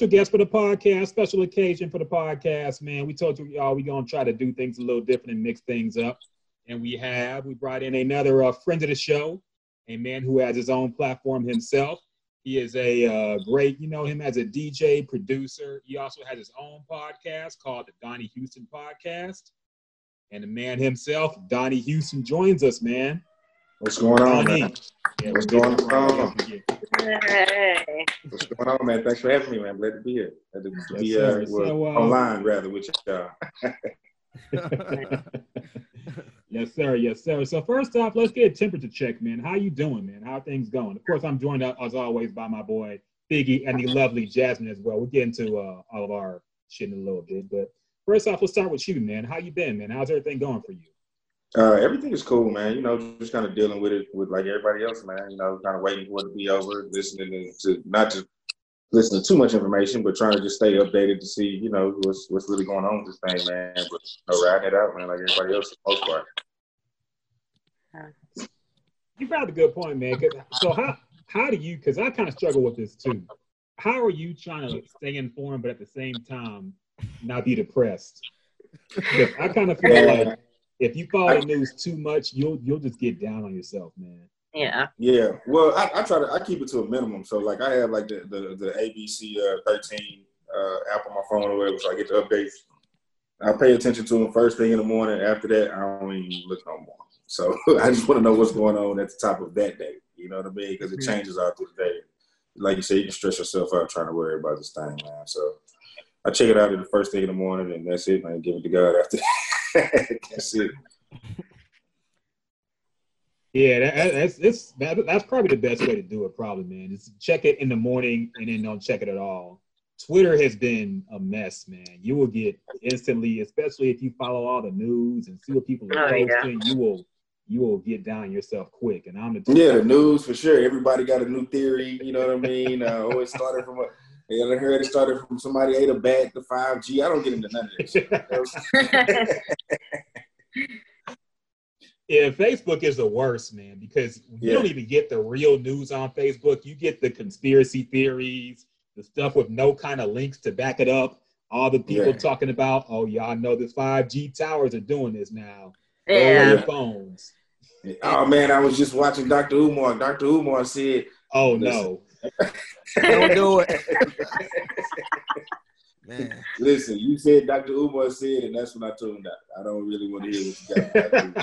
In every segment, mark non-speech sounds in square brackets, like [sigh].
Special guest for the podcast, special occasion for the podcast, man. We told you y'all we gonna try to do things a little different and mix things up, and we have. We brought in another uh, friend of the show, a man who has his own platform himself. He is a uh, great, you know him as a DJ, producer. He also has his own podcast called the Donnie Houston Podcast. And the man himself, Donnie Houston, joins us, man. What's going on, man? Yeah, What's going get it right on? here. Hey. What's going on, man? Thanks for having me, man. Glad to be here. Glad to Yes, be sir. uh, well, So, uh, online rather with y'all. [laughs] yes, sir. Yes, sir. So first off, let's get a temperature check, man. How you doing, man? How are things going? Of course, I'm joined up as always by my boy Biggie and the lovely Jasmine as well. We'll get into uh, all of our shit in a little bit, but first off, let's start with you, man. How you been, man? How's everything going for you? Uh, everything is cool, man. You know, just kind of dealing with it with like everybody else, man. You know, kind of waiting for it to be over, listening to, not just listen to too much information, but trying to just stay updated to see, you know, what's what's really going on with this thing, man. But you know, riding it out, man, like everybody else for the most part. You brought a good point, man. So how how do you? Because I kind of struggle with this too. How are you trying to stay informed, but at the same time not be depressed? I kind of feel like if you follow the news too much, you'll you'll just get down on yourself, man. Yeah. Yeah, well, I, I try to I keep it to a minimum. So like I have like the the, the ABC uh, 13 uh, app on my phone or whatever, so I get the updates. I pay attention to them first thing in the morning. After that, I don't even look no more. So [laughs] I just want to know what's going on at the top of that day. You know what I mean? Because it changes out through the day. Like you said, you can stress yourself out trying to worry about this thing, man. So I check it out at the first thing in the morning, and that's it, man. Give it to God after that. That's it. Yeah, that, that- that's it's that, that's probably the best way to do it. Probably, man. Is check it in the morning and then don't check it at all. Twitter has been a mess, man. You will get instantly, especially if you follow all the news and see what people are Oh, yeah. posting. You will you will get down yourself quick. And I'm the Yeah, the news for sure. Everybody got a new theory. You know what I mean? Uh, oh, it started from a. I heard it started from somebody ate a bat to five G. I don't get into none of this. Yeah, Facebook is the worst, man, because you Yeah. don't even get the real news on Facebook. You get the conspiracy theories, the stuff with no kind of links to back it up. All the people Yeah. talking about, oh, y'all know the 5G towers are doing this now. Go on yeah. your phones. oh man, I was just watching Dr. Umar. Dr. Umar said, Oh, no. Don't do it. [laughs] Man. "Listen, you said Dr. Umar said, and that's when I told him that I don't really want to hear what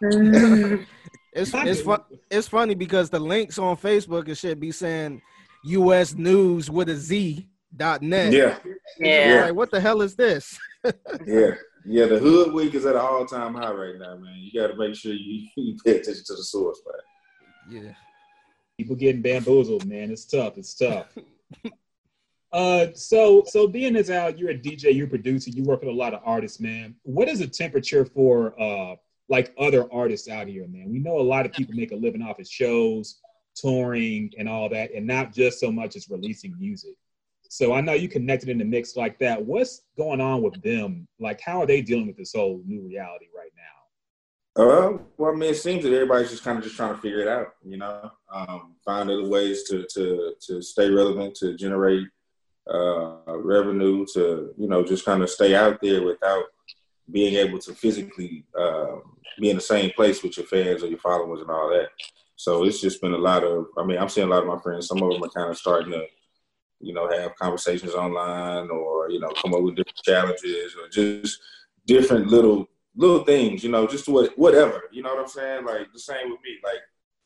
you got." It's it's fun, it's funny because the links on Facebook it should be saying US news with a Z dot net. yeah, Yeah. Like, what the hell is this? [laughs] yeah, yeah. The hood week is at an all time high right now, man. You got to make sure you, [laughs] you pay attention to the source, man. Yeah. People getting bamboozled, man. It's tough. It's tough. [laughs] uh, so so being as out, you're a DJ, you're a producer, you work with a lot of artists, man. What is the temperature for uh like other artists out here, man? We know a lot of people make a living off of shows, touring, and all that, and not just so much as releasing music. So I know you connected in the mix like that. What's going on with them? Like, how are they dealing with this whole new reality right now? Uh, well, I mean, it seems that everybody's just kind of just trying to figure it out, you know, um, find other ways to to to stay relevant, to generate uh, revenue, to you know, just kind of stay out there without being able to physically uh, be in the same place with your fans or your followers and all that. So it's just been a lot of. I mean, I'm seeing a lot of my friends. Some of them are kind of starting to, you know, have conversations online or you know, come up with different challenges or just different little little things, you know, just what whatever, you know what I'm saying? Like the same with me, like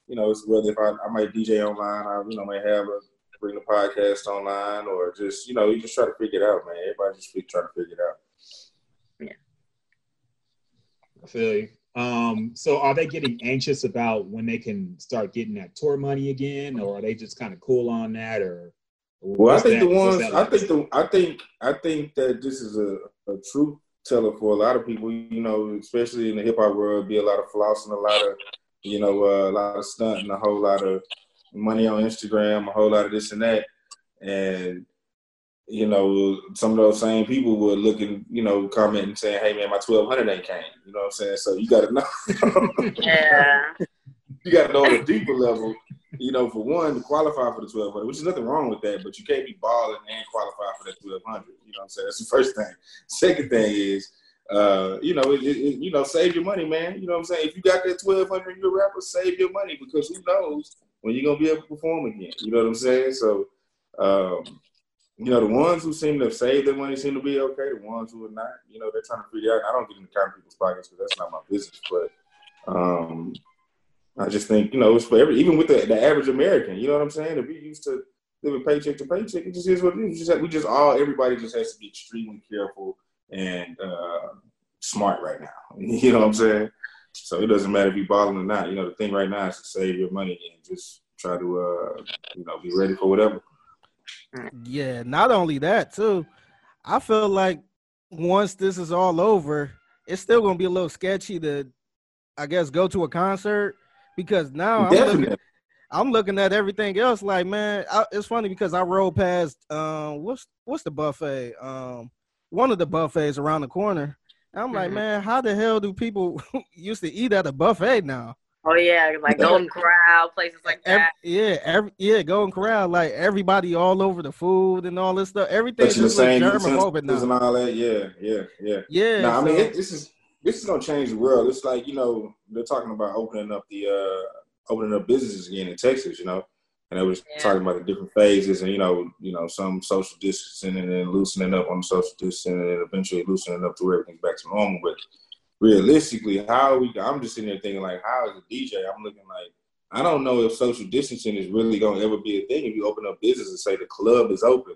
you know, it's whether if I, I might DJ online, I you know may have a bring the podcast online, or just you know you just try to figure it out, man. Everybody just be trying to figure it out. Yeah. I feel you. Um, so are they getting anxious about when they can start getting that tour money again, or are they just kind of cool on that, or? Well, I think that- the ones that I think the I think I think that this is a, a truth teller for a lot of people, you know, especially in the hip hop world, be a lot of flossing, a lot of you know, uh, a lot of stunting, a whole lot of money on Instagram, a whole lot of this and that. And you know, some of those same people were looking, you know, commenting saying, "Hey, man, my twelve hundred ain't came." You know what I'm saying? So you got to know, [laughs] Yeah. you got to know on a deeper level you know, for one, to qualify for the twelve hundred, which is nothing wrong with that, but you can't be balling and qualify for that twelve hundred. You know what I'm saying? That's the first thing. Second thing is, uh, you know, it, it, you know, save your money, man. You know what I'm saying? If you got that twelve hundred, you're a rapper, save your money because who knows when you're gonna be able to perform again. You know what I'm saying? So, um, you know, the ones who seem to have saved their money seem to be okay. The ones who are not, you know, they're trying to figure out. I don't get into kind of people's pockets because that's not my business. But um, I just think, you know, it's for every, even with the, the average American. You know what I'm saying? If we used to living paycheck to paycheck, it just is what it is. We just, we just all, everybody just has to be extremely careful and uh, smart right now. [laughs] You know what I'm saying? So it doesn't matter if you're balling or not. You know, the thing right now is to save your money and just try to, uh, you know, be ready for whatever. Yeah, not only that too. I feel like once this is all over, it's still gonna be a little sketchy to, I guess, go to a concert because now I'm looking, I'm looking, at everything else. Like, man, I, it's funny because I rode past um, what's what's the buffet? Um, one of the buffets around the corner. I'm mm-hmm. like, man, how the hell do people [laughs] used to eat at a buffet now? Oh yeah, like Golden [laughs] Corral, places like that. Every, yeah, every yeah, Golden Corral, like everybody all over the food and all this stuff. Everything's just the same germophobic now. And all that. Yeah, yeah, yeah. Yeah. No, so, I mean it, this is this is gonna change the world. It's like you know they're talking about opening up the uh opening up businesses again in Texas. You know, and they was yeah. talking about the different phases and you know you know some social distancing and then loosening up on the social distancing and then eventually loosening up to where everything's back to normal. But realistically, how are we? I'm just sitting there thinking like, how is a DJ? I'm looking like, I don't know if social distancing is really going to ever be a thing. If you open up business and say the club is open,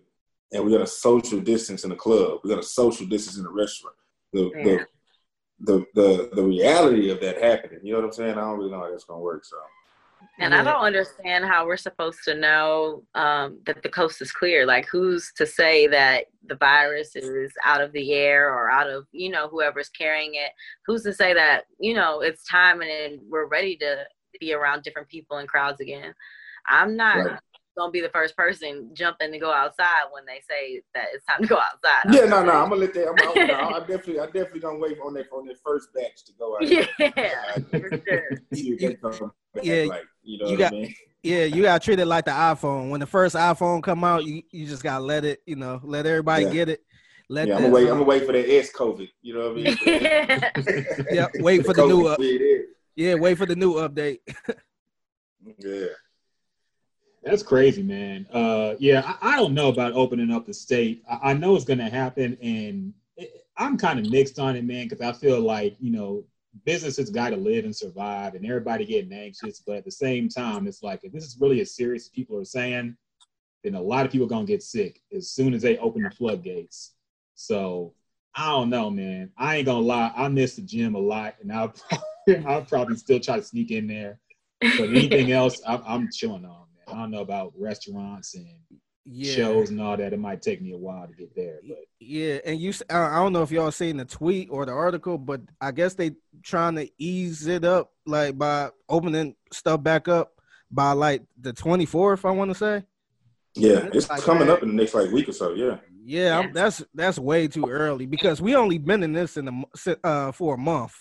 and we're going to social distance in the club, we're going to social distance in the restaurant. The, yeah. the the the the reality of that happening. You know what I'm saying? I don't really know how that's going to work. So. And yeah. I don't understand how we're supposed to know um, that the coast is clear. Like, who's to say that the virus is out of the air or out of, you know, whoever's carrying it? Who's to say that, you know, it's time and we're ready to be around different people and crowds again? I'm not right. Gonna be the first person jumping to go outside when they say that it's time to go outside. Yeah, no, no, I'm gonna let that. I'm, I'm, I'm, I'm definitely, I definitely gonna wait on that on that first batch to go out. Yeah, [laughs] for sure. yeah, like, you know you got, I mean? Yeah, you got treated like the iPhone. When the first iPhone come out, you, you just gotta let it, you know, let everybody yeah. get it. Let yeah, I'm gonna wait. I'm gonna uh, wait for the S COVID. You know what I mean? [laughs] [laughs] yeah, wait for the new. Up, yeah, wait for the new update. yeah. That's crazy, man. Uh, yeah, I, I, don't know about opening up the state. I, I know it's going to happen, and it, I'm kind of mixed on it, man, because I feel like you know businesses got to live and survive, and everybody getting anxious. But at the same time, it's like if this is really as serious as people are saying, then a lot of people are gonna get sick as soon as they open the floodgates. So I don't know, man. I ain't gonna lie, I miss the gym a lot, and I'll probably, [laughs] I'll probably still try to sneak in there. But anything [laughs] else, I'm, I'm chilling on. Man. I don't know about restaurants and yeah. shows and all that. It might take me a while to get there. But yeah, and you, I don't know if y'all seen the tweet or the article, but I guess they trying to ease it up like by opening stuff back up by like the 24th. I want to say. Yeah, it's like coming that. up in the next like week or so. Yeah. Yeah, yeah. that's that's way too early because we only been in this in a uh, for a month.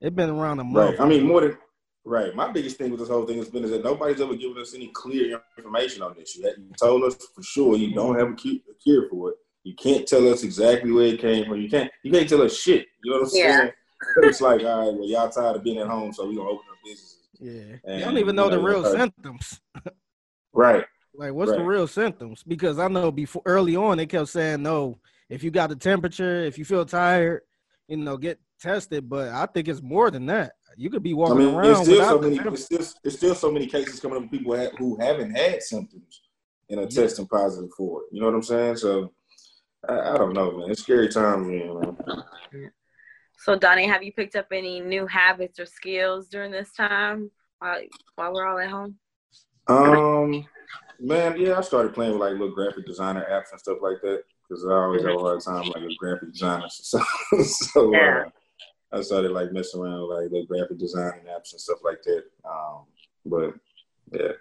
It's been around a month. Right. I mean, more than Right. My biggest thing with this whole thing has been is that nobody's ever given us any clear information on this. You, you told us for sure you don't have a cure for it. You can't tell us exactly where it came from. You can't. You can't tell us shit. You know what I'm yeah. saying? it's like, all right, well, y'all tired of being at home, so we gonna open up businesses. Yeah. And, you don't even know, you know the real uh, symptoms. right. Like, what's right. the real symptoms? Because I know before early on they kept saying, no, if you got the temperature, if you feel tired, you know, get tested. But I think it's more than that you could be walking I mean, around. It's still so many. It's still, it's still so many cases coming up with people who haven't had symptoms and are yeah. testing positive for it. You know what I'm saying? So I, I don't know, man. It's scary times, man. So Donnie, have you picked up any new habits or skills during this time while while we're all at home? Um, man, yeah, I started playing with like little graphic designer apps and stuff like that because I always have a hard time like a graphic designer. [laughs] So, so yeah. Uh, I started like messing around with like the graphic design apps and stuff like that. Um, but yeah,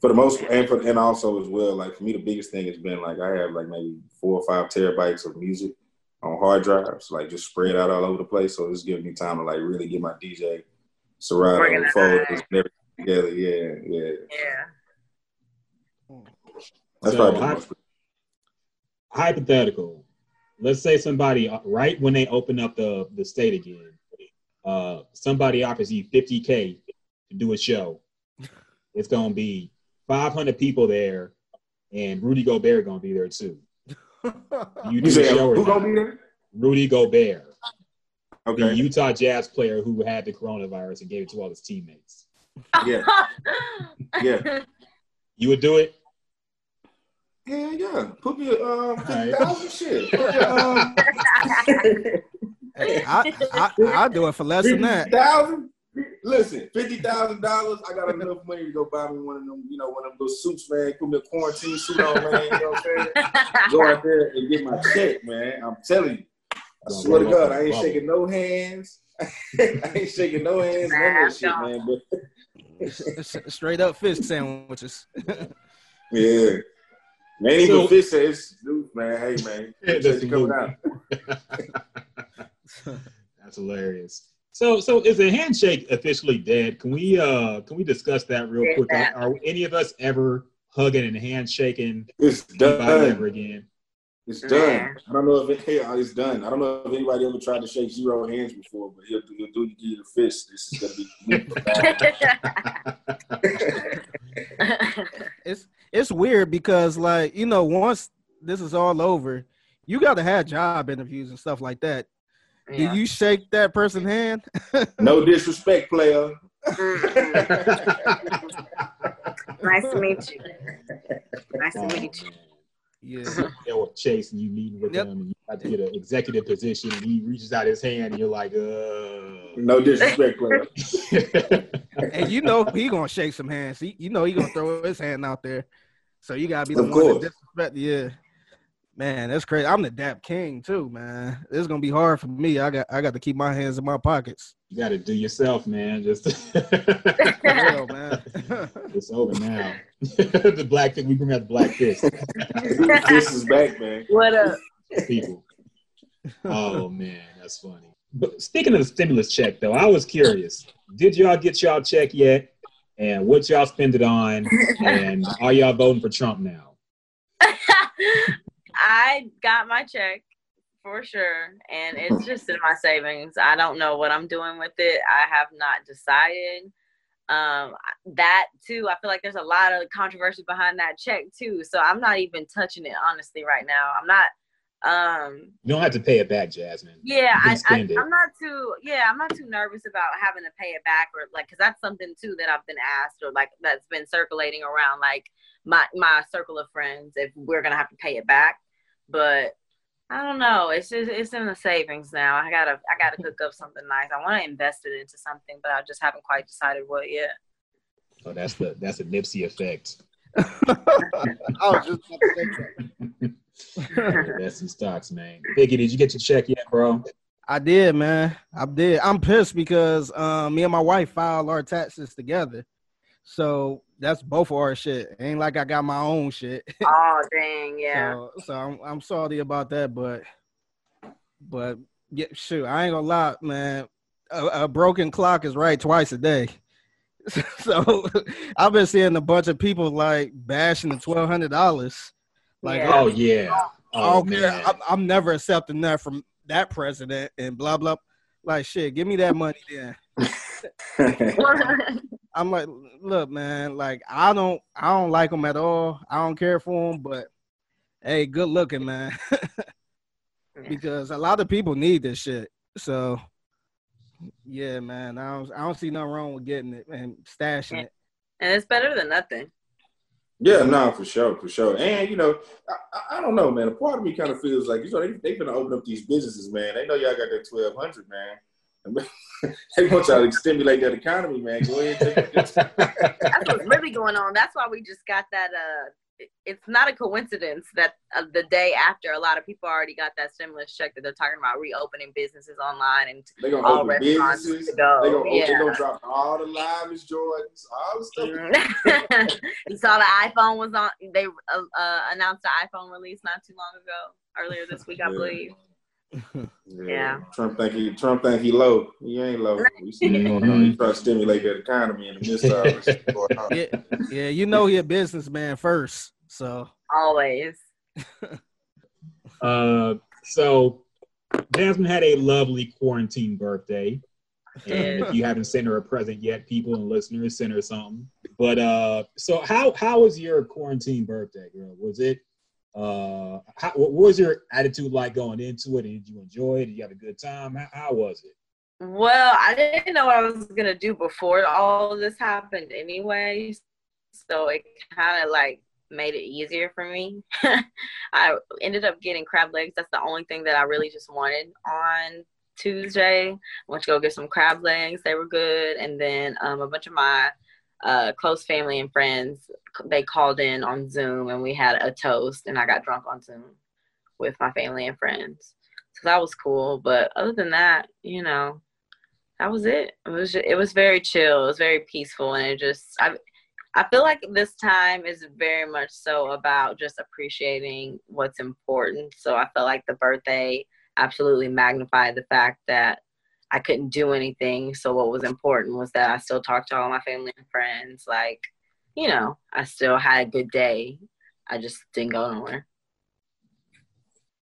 for the most and for and also as well, like for me, the biggest thing has been like I have like maybe four or five terabytes of music on hard drives, like just spread out all over the place. So it's giving me time to like really get my DJ Serato folders and everything together. Yeah, yeah. Yeah. That's So, probably the most. hypothetical. Let's say somebody uh, right when they open up the the state again, uh, somebody offers you 50k to do a show. [laughs] It's gonna be 500 people there, and Rudy Gobert gonna be there too. [laughs] You You do the said show or who not? gonna be there? Rudy Gobert, the Utah Jazz player who had the coronavirus and gave it to all his teammates. Yeah. [laughs] Yeah. You would do it? Yeah, yeah. Put me um fifty Alright. thousand shit. [laughs] Um, Hey, I, I I'll do it for less than that. Fifty thousand. Listen, fifty thousand dollars. I got enough money to go buy me one of them, you know, one of them little suits, man. Put me a quarantine suit on, man. You know what I'm saying? Go out there and get my check, man. I'm telling you. I Gonna swear to roll up God, I a ain't shaking no hands. [laughs] I ain't shaking no hands, none of that shit, man. But Straight up fish sandwiches. [laughs] yeah. Man, even So- fish says, dude, man, hey, man. Yeah, [laughs] Appreciate that's you coming out. [laughs] [laughs] That's hilarious. So, so is the handshake officially dead? Can we uh can we discuss that real Yeah. quick? Are, are any of us ever hugging and handshaking It's done. ever again? It's done. I don't know if it, yeah, it's done. I don't know if anybody ever tried to shake zero hands before, but he'll do, he'll do give you the fist. This is gonna be. it's it's weird because like you know once this is all over, you got to have job interviews and stuff like that. Yeah. Do you shake that person's hand? no disrespect, player. Mm-mm. [laughs] nice to meet you. Nice to meet you. man. Yeah. [laughs] They were chasing you, meeting with Yep. him, and you got to get an executive position, and he reaches out his hand, and you're like, uh. No disrespect, player. [laughs] and you know he gonna shake some hands. He, you know he gonna throw his hand out there. So you gotta be the Of one to course. disrespect. Yeah, man, that's crazy. I'm the Dap King too, man. It's gonna be hard for me. I got I got to keep my hands in my pockets. you got to do yourself, man. Just [laughs] For real, [laughs] man. [laughs] it's over now. the black thing we bring out the black fist, this is back, man. What up? people. Oh man, that's funny. But speaking of the stimulus check, though, I was curious. Did y'all get y'all check yet? And what y'all spend it on? And [laughs] are y'all voting for Trump now? [laughs] I got my check for sure, and it's just in my savings. I don't know what I'm doing with it. I have not decided. Um, that too, I feel like there's a lot of controversy behind that check too. So I'm not even touching it honestly right now. I'm not. Um, You don't have to pay it back, Jasmine. yeah, I, I, I'm not too yeah, I'm not too nervous about having to pay it back or like because that's something too that I've been asked or like that's been circulating around like my my circle of friends if we're gonna have to pay it back. But I don't know. It's just it's in the savings now. I gotta I gotta cook up something nice. I want to invest it into something, but I just haven't quite decided what yet. Oh, that's the that's the Nipsey effect. [laughs] I was just about to say that. that's some stocks, man. Biggie, did you get your check yet, bro? I did, man. I did. I'm pissed because um, me and my wife filed our taxes together. So that's both of our shit. Ain't like I got my own shit. [laughs] oh dang, yeah. So, so I'm I'm sorry about that, but but yeah, shoot, I ain't gonna lie, man. A, a broken clock is right twice a day. [laughs] so [laughs] I've been seeing a bunch of people like bashing the twelve hundred dollars. Like, Yeah. Oh yeah. I Oh, oh don't care. man. I'm, I'm never accepting that from that president and blah blah. Like shit, give me that money then. [laughs] I'm like, look, man, like I don't, I don't like him at all. I don't care for him, but hey, good looking, man. [laughs] because a lot of people need this shit. So, yeah, man, I don't, I don't see nothing wrong with getting it and stashing it. and it's better than nothing. Yeah, no, for sure, for sure. And you know, I, I, I don't know, man. A part of me kind of feels like you know they they gonna open up these businesses, man. They know y'all got that twelve hundred, man. [laughs] they want y'all to stimulate that economy, man. Go ahead, take it. [laughs] That's what's really going on. That's why we just got that. Uh, it- it's not a coincidence that uh, the day after, a lot of people already got that stimulus check that they're talking about reopening businesses online and They gonna all open restaurants businesses. to go. They gonna yeah. they're gonna drop all the lives, Jordans, all the stuff. Mhm. [laughs] you saw the iPhone was on. They uh, uh, announced the iPhone release not too long ago, earlier this week, I Yeah. believe. Yeah. Trump think he Trump think he low. He ain't low. We see him going on. He trying to stimulate the economy in the midst of all this going on. Yeah, yeah, you know he a businessman first, so Always. [laughs] Uh, so Jasmine had a lovely quarantine birthday. And if you [laughs] haven't sent her a present yet, people and listeners, send her something. But uh, so how how was your quarantine birthday, girl? Was it uh, how, what was your attitude like going into it? Did you enjoy it? Did you have a good time? How, how was it? Well, I didn't know what I was gonna do before all this happened anyway. So it kind of like made it easier for me. [laughs] I ended up getting crab legs. That's the only thing that I really just wanted on Tuesday. I went to go get some crab legs. They were good. And then um, a bunch of my uh, close family and friends, they called in on Zoom and we had a toast and I got drunk on Zoom with my family and friends. So that was cool. But other than that, you know, that was it. It was ju- it was very chill. It was very peaceful, and it just I I feel like this time is very much so about just appreciating what's important. So I felt like the birthday absolutely magnified the fact that I couldn't do anything. So what was important was that I still talked to all my family and friends. Like, you know, I still had a good day. I just didn't go nowhere.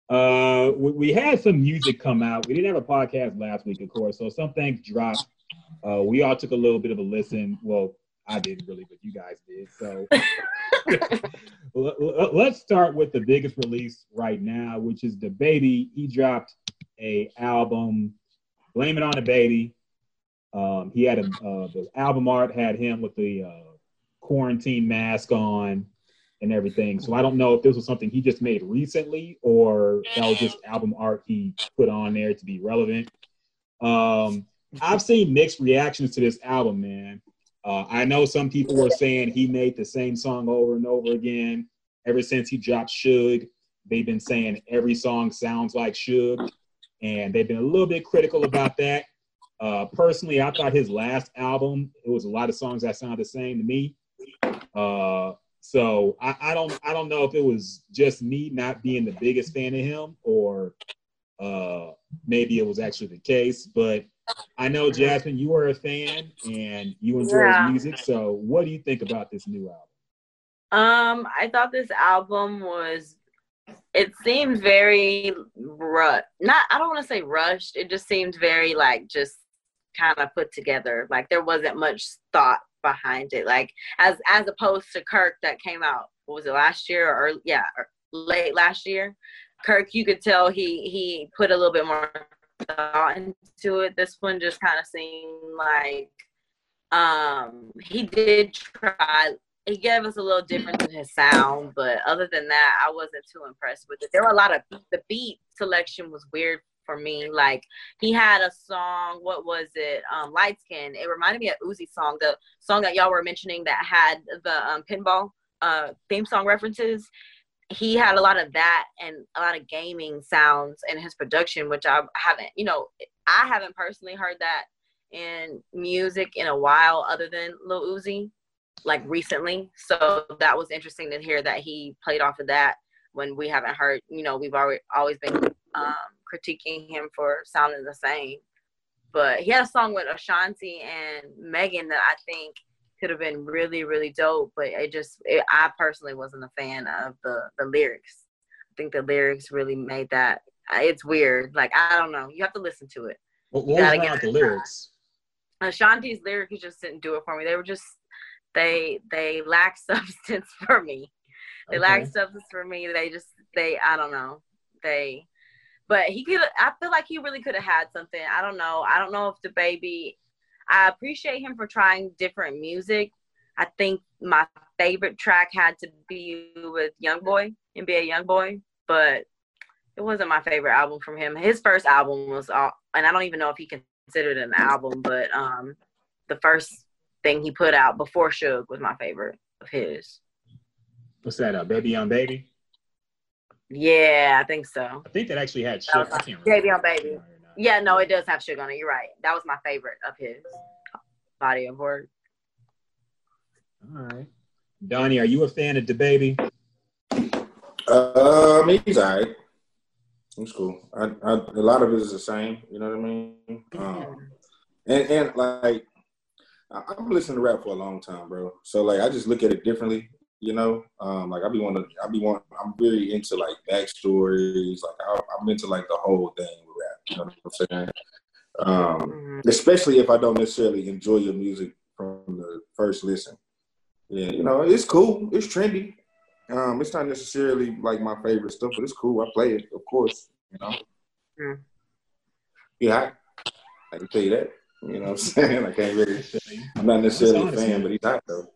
Uh, we, we had some music come out. We didn't have a podcast last week, of course, so some things dropped. Uh, we all took a little bit of a listen. Well, I didn't really, but you guys did. So [laughs] let's start with the biggest release right now, which is DaBaby. He dropped a album, "Blame It on the Baby." Um, he had a uh, the album art had him with the uh, quarantine mask on and everything. So I don't know if this was something he just made recently or that was just album art he put on there to be relevant. Um, I've seen mixed reactions to this album, man. Uh, I know some people were saying he made the same song over and over again. Ever since he dropped Suge, they've been saying every song sounds like Suge, and they've been a little bit critical about that. Uh, personally, I thought his last album, it was a lot of songs that sounded the same to me. Uh, so I, I don't I don't know if it was just me not being the biggest fan of him or uh, maybe it was actually the case, but I know Jasmine, you are a fan and you enjoy Yeah. his music. So what do you think about this new album? Um, I thought this album was. It seemed very ru Not, I don't want to say rushed. It just seemed very like just kind of put together. Like there wasn't much thought behind it. Like as as opposed to Kirk that came out. What was it last year or yeah, or late last year? Kirk, you could tell he he put a little bit more thought into it. This one just kind of seemed like um he did try he gave us a little difference in his sound, but other than that, I wasn't too impressed with it. There were a lot of the beat selection was weird for me. Like he had a song, what was it? Um, Light Skin. It reminded me of Uzi song, the song that y'all were mentioning that had the um, pinball uh, theme song references. He had a lot of that and a lot of gaming sounds in his production, which I haven't, you know, I haven't personally heard that in music in a while, other than Lil Uzi like recently. So that was interesting to hear that he played off of that when we haven't heard, you know, we've already always been um, critiquing him for sounding the same. But he had a song with Ashanti and Megan that I think could have been really, really dope. But it just, it, I personally wasn't a fan of the the lyrics. I think the lyrics really made that. It's weird. Like I don't know. You have to listen to it. What, what was Gotta wrong get with the lyrics? Ashanti's lyrics just didn't do it for me. They were just they they lack [laughs] substance for me. They lack substance for me. They just they I don't know. They but he could I feel like he really could have had something. I don't know. I don't know if DaBaby I appreciate him for trying different music. I think my favorite track had to be with Youngboy, NBA Youngboy, but it wasn't my favorite album from him. His first album was all, and I don't even know if he considered an album, but um, the first thing he put out before Suge was my favorite of his. What's that? Uh, Baby on Baby? Yeah, I think so. I think that actually had That Suge. I can't Baby remember. on Baby. Yeah, no, it does have sugar on it. You're right. That was my favorite of his body of work. All right. Donnie, are you a fan of DaBaby? Um, he's all right. It's cool. I, I, a lot of it is the same. You know what I mean? Um, and and like I, I've listened to rap for a long time, bro. So like I just look at it differently. You know, um, like I be want to, I be want, I'm very into like backstories. Like I, I'm into like the whole thing with rap. You know what I'm saying? Um, Mm-hmm. especially if I don't necessarily enjoy your music from the first listen. Yeah, you know, it's cool. It's trendy. Um, it's not necessarily like my favorite stuff, but it's cool. I play it, of course. You know. Mm. Yeah, I, I can tell you that. You know what I'm [laughs] saying? I can't really. I'm not necessarily a fan, but he's hot though.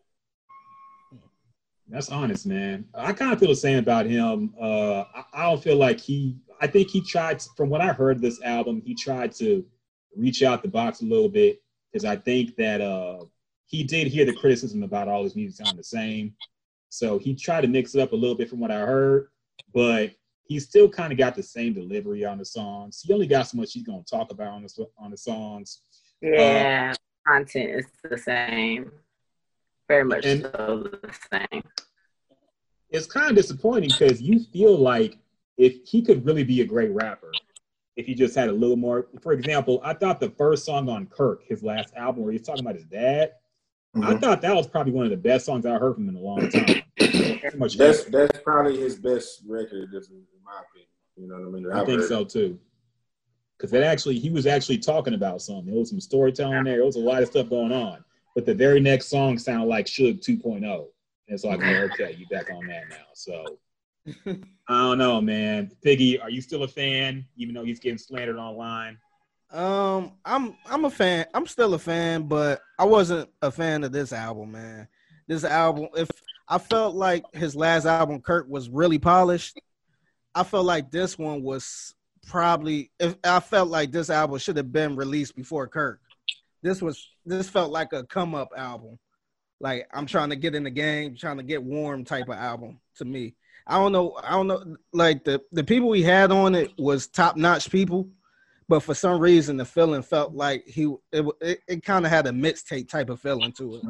That's honest, man. I kind of feel the same about him. Uh, I, I don't feel like he. I think he tried. From what I heard this album, he tried to reach out the box a little bit because I think that uh, he did hear the criticism about all his music sounding the same. So he tried to mix it up a little bit from what I heard, but he still kind of got the same delivery on the songs. He only got so much he's gonna talk about on the on the songs. Yeah, content is the same. Very much And- so the same. it's kind of disappointing because you feel like if he could really be a great rapper, if he just had a little more. For example, I thought the first song on Kirk, his last album, where he's talking about his dad, I Mhm. thought that was probably one of the best songs I heard from him in a long time. Much That's ever. that's probably his best record, just in my opinion. You know what I mean? I I've think heard. so too. Because that actually, he was actually talking about something. There was some storytelling there. There was a lot of stuff going on. But the very next song sounded like Suge 2.0. And it's like, well, [laughs] okay, you back on that now. So I don't know, man. Biggie, are you still a fan, even though he's getting slandered online? Um, I'm I'm a fan. I'm still a fan, but I wasn't a fan of this album, man. This album, if I felt like his last album, Kirk, was really polished, I felt like this one was probably. If I felt like this album should have been released before Kirk. This was this felt like a come up album. Like I'm trying to get in the game, trying to get warm type of album to me. I don't know. I don't know. Like the the people we had on it was top notch people but for some reason the feeling felt like he it it, it kind of had a mixtape type of feeling to it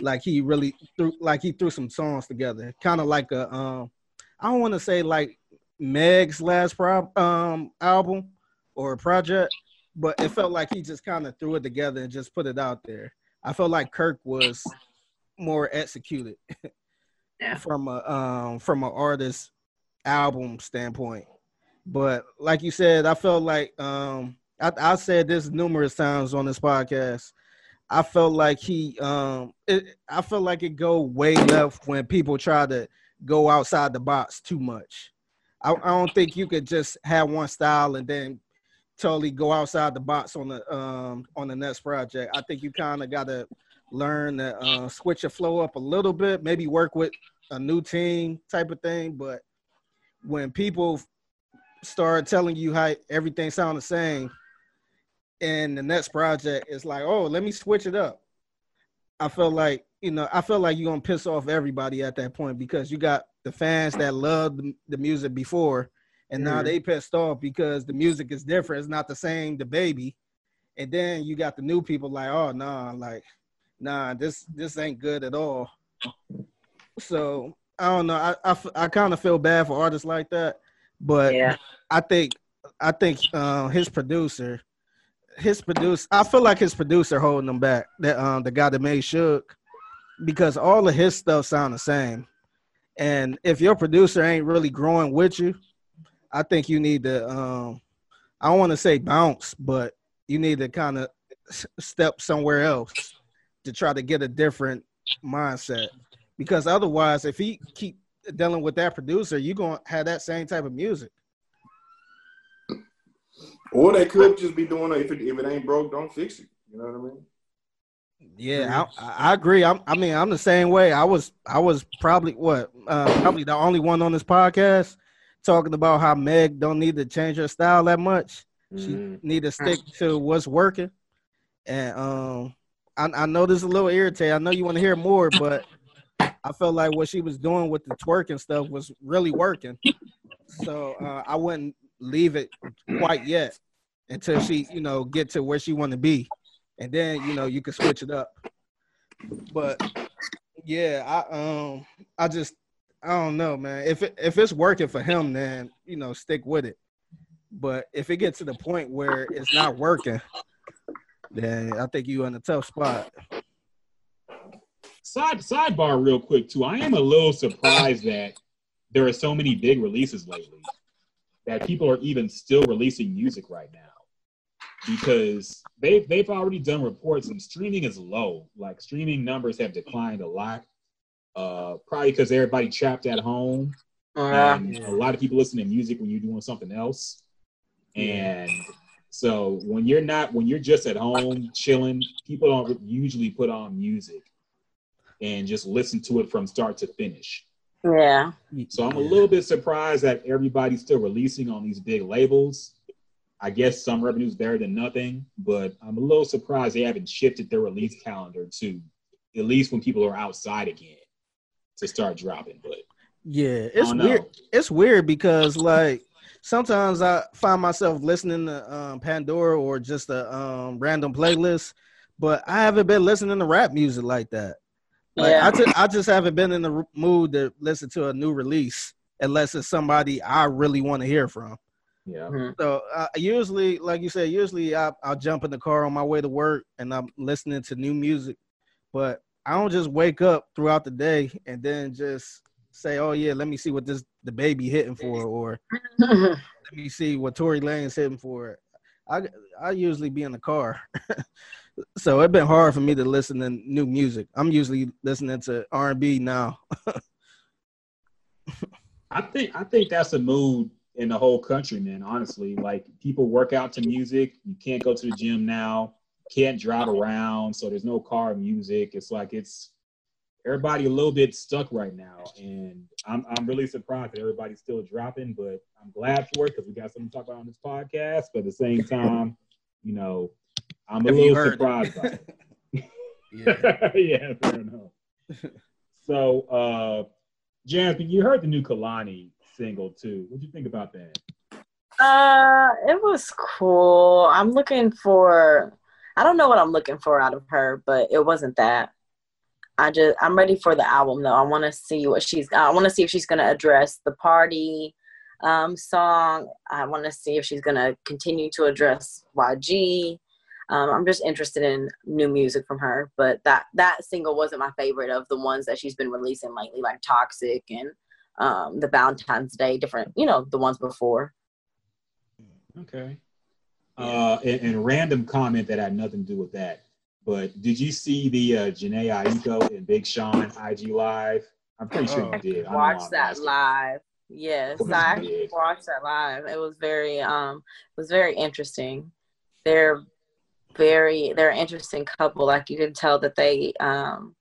like he really threw like he threw some songs together kind of like a um i don't want to say like meg's last prob um album or project but it felt like he just kind of threw it together and just put it out there i felt like kirk was more executed [laughs] Yeah. from a um from an artist album standpoint but like you said, I felt like um I, I said this numerous times on this podcast. I felt like he um it, I felt like it go way left when people try to go outside the box too much. I, I don't think you could just have one style and then totally go outside the box on the um on the next project. I think you kind of got to learn to uh, switch your flow up a little bit, maybe work with a new team type of thing. But when people start telling you how everything sound the same and the next project is like oh let me switch it up i feel like you know i feel like you're gonna piss off everybody at that point because you got the fans that loved the music before and now they pissed off because the music is different. It's not the same DaBaby. And then you got the new people like oh nah like nah this this ain't good at all. So i don't know. I I, I kind of feel bad for artists like that. But Yeah. I think I think uh, his producer, his producer, I feel like his producer holding him back. That um the guy that made Shook, because all of his stuff sound the same, and if your producer ain't really growing with you, I think you need to um I don't want to say bounce, but you need to kind of step somewhere else to try to get a different mindset. Because otherwise, if he keep dealing with that producer, you're gonna have that same type of music. Or they could just be doing it if it, if it ain't broke, don't fix it. You know what I mean? Yeah, I, I agree. I'm, I mean, I'm the same way. I was, I was probably what, uh, probably the only one on this podcast talking about how Meg don't need to change her style that much. She Mhm. need to stick to what's working. And um, I, I know this is a little irritating. I know you want to hear more, but I felt like what she was doing with the twerking stuff was really working. So uh, I wouldn't leave it quite yet until she, you know, get to where she want to be, and then you know you can switch it up. But yeah, I um, I just I don't know, man. If it, if it's working for him, then you know stick with it. But if it gets to the point where it's not working, then I think you're in a tough spot. Side sidebar, real quick too. I am a little surprised that there are so many big releases lately. That people are even still releasing music right now because they've they've already done reports and streaming is low. Like streaming numbers have declined a lot. Uh, probably because everybody trapped at home. Uh, and a lot of people listen to music when you're doing something else. And so when you're not when you're just at home chilling, people don't usually put on music and just listen to it from start to finish. yeah. So I'm a little bit surprised that everybody's still releasing on these big labels. I guess some revenue's better than nothing, but I'm a little surprised they haven't shifted their release calendar to at least when people are outside again to start dropping. But Yeah, it's weird. It's weird because like sometimes I find myself listening to um, Pandora or just a um, random playlist, but I haven't been listening to rap music like that. Like Yeah. I, ju- I just haven't been in the r- mood to listen to a new release unless it's somebody I really want to hear from. Yeah. So uh, usually, like you said, usually I, I'll jump in the car on my way to work and I'm listening to new music, but I don't just wake up throughout the day and then just say, "Oh yeah, let me see what this DaBaby hitting for," or [laughs] let me see what Tory Lanez hitting for. I I usually be in the car, [laughs] so it's been hard for me to listen to new music. I'm usually listening to R and B now. [laughs] I think I think that's a mood in the whole country, man. Honestly, like people work out to music. You can't go to the gym now. Can't drive around, so there's no car music. It's like it's everybody a little bit stuck right now, and I'm I'm really surprised that everybody's still dropping. But I'm glad for it because we got something to talk about on this podcast. But at the same [laughs] time, you know, I'm a Have little surprised by it. [laughs] yeah. [laughs] yeah, fair enough. So, uh, Jasmine, you heard the new Kehlani single too. What'd you think about that? Uh, it was cool. I'm looking for. I don't know what I'm looking for out of her, but it wasn't that. I just I'm ready for the album though. I want to see what she's. I want to see if she's gonna address the party um, song. I want to see if she's gonna continue to address YG. Um, I'm just interested in new music from her, but that that single wasn't my favorite of the ones that she's been releasing lately, like Toxic and um, the Valentine's Day, different, you know, the ones before. Okay. Uh, and, and random comment that had nothing to do with that. But did you see the uh, Jhené Aiko and Big Sean IG live? I'm pretty sure Oh. you did. Watch that live. Yes, I actually watched that live. It was very um it was very interesting. They're very they're an interesting couple. Like you can tell that they um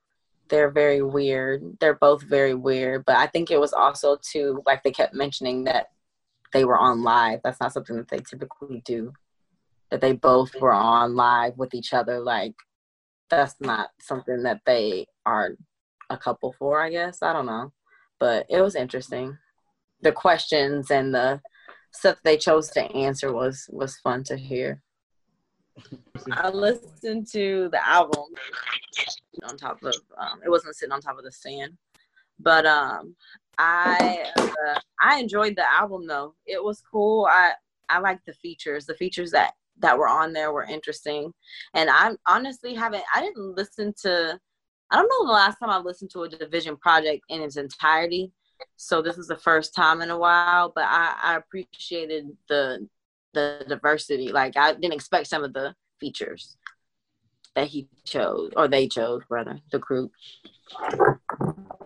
they're very weird. They're both very weird. But I think it was also too like they kept mentioning that they were on live. That's not something that they typically do. That they both were on live with each other. Like that's not something that they are a couple for, I guess. I don't know. But it was interesting. The questions and the stuff they chose to answer was was fun to hear. I listened to the album on top of um, it wasn't sitting on top of the stand, but um, I uh, I enjoyed the album though. It was cool. I I like the features. The features that that were on there were interesting, and I honestly haven't. I didn't listen to. I don't know the last time I've listened to a dvsn project in its entirety. So this is the first time in a while, but I, I appreciated the the diversity. Like I didn't expect some of the features that he chose or they chose rather the group.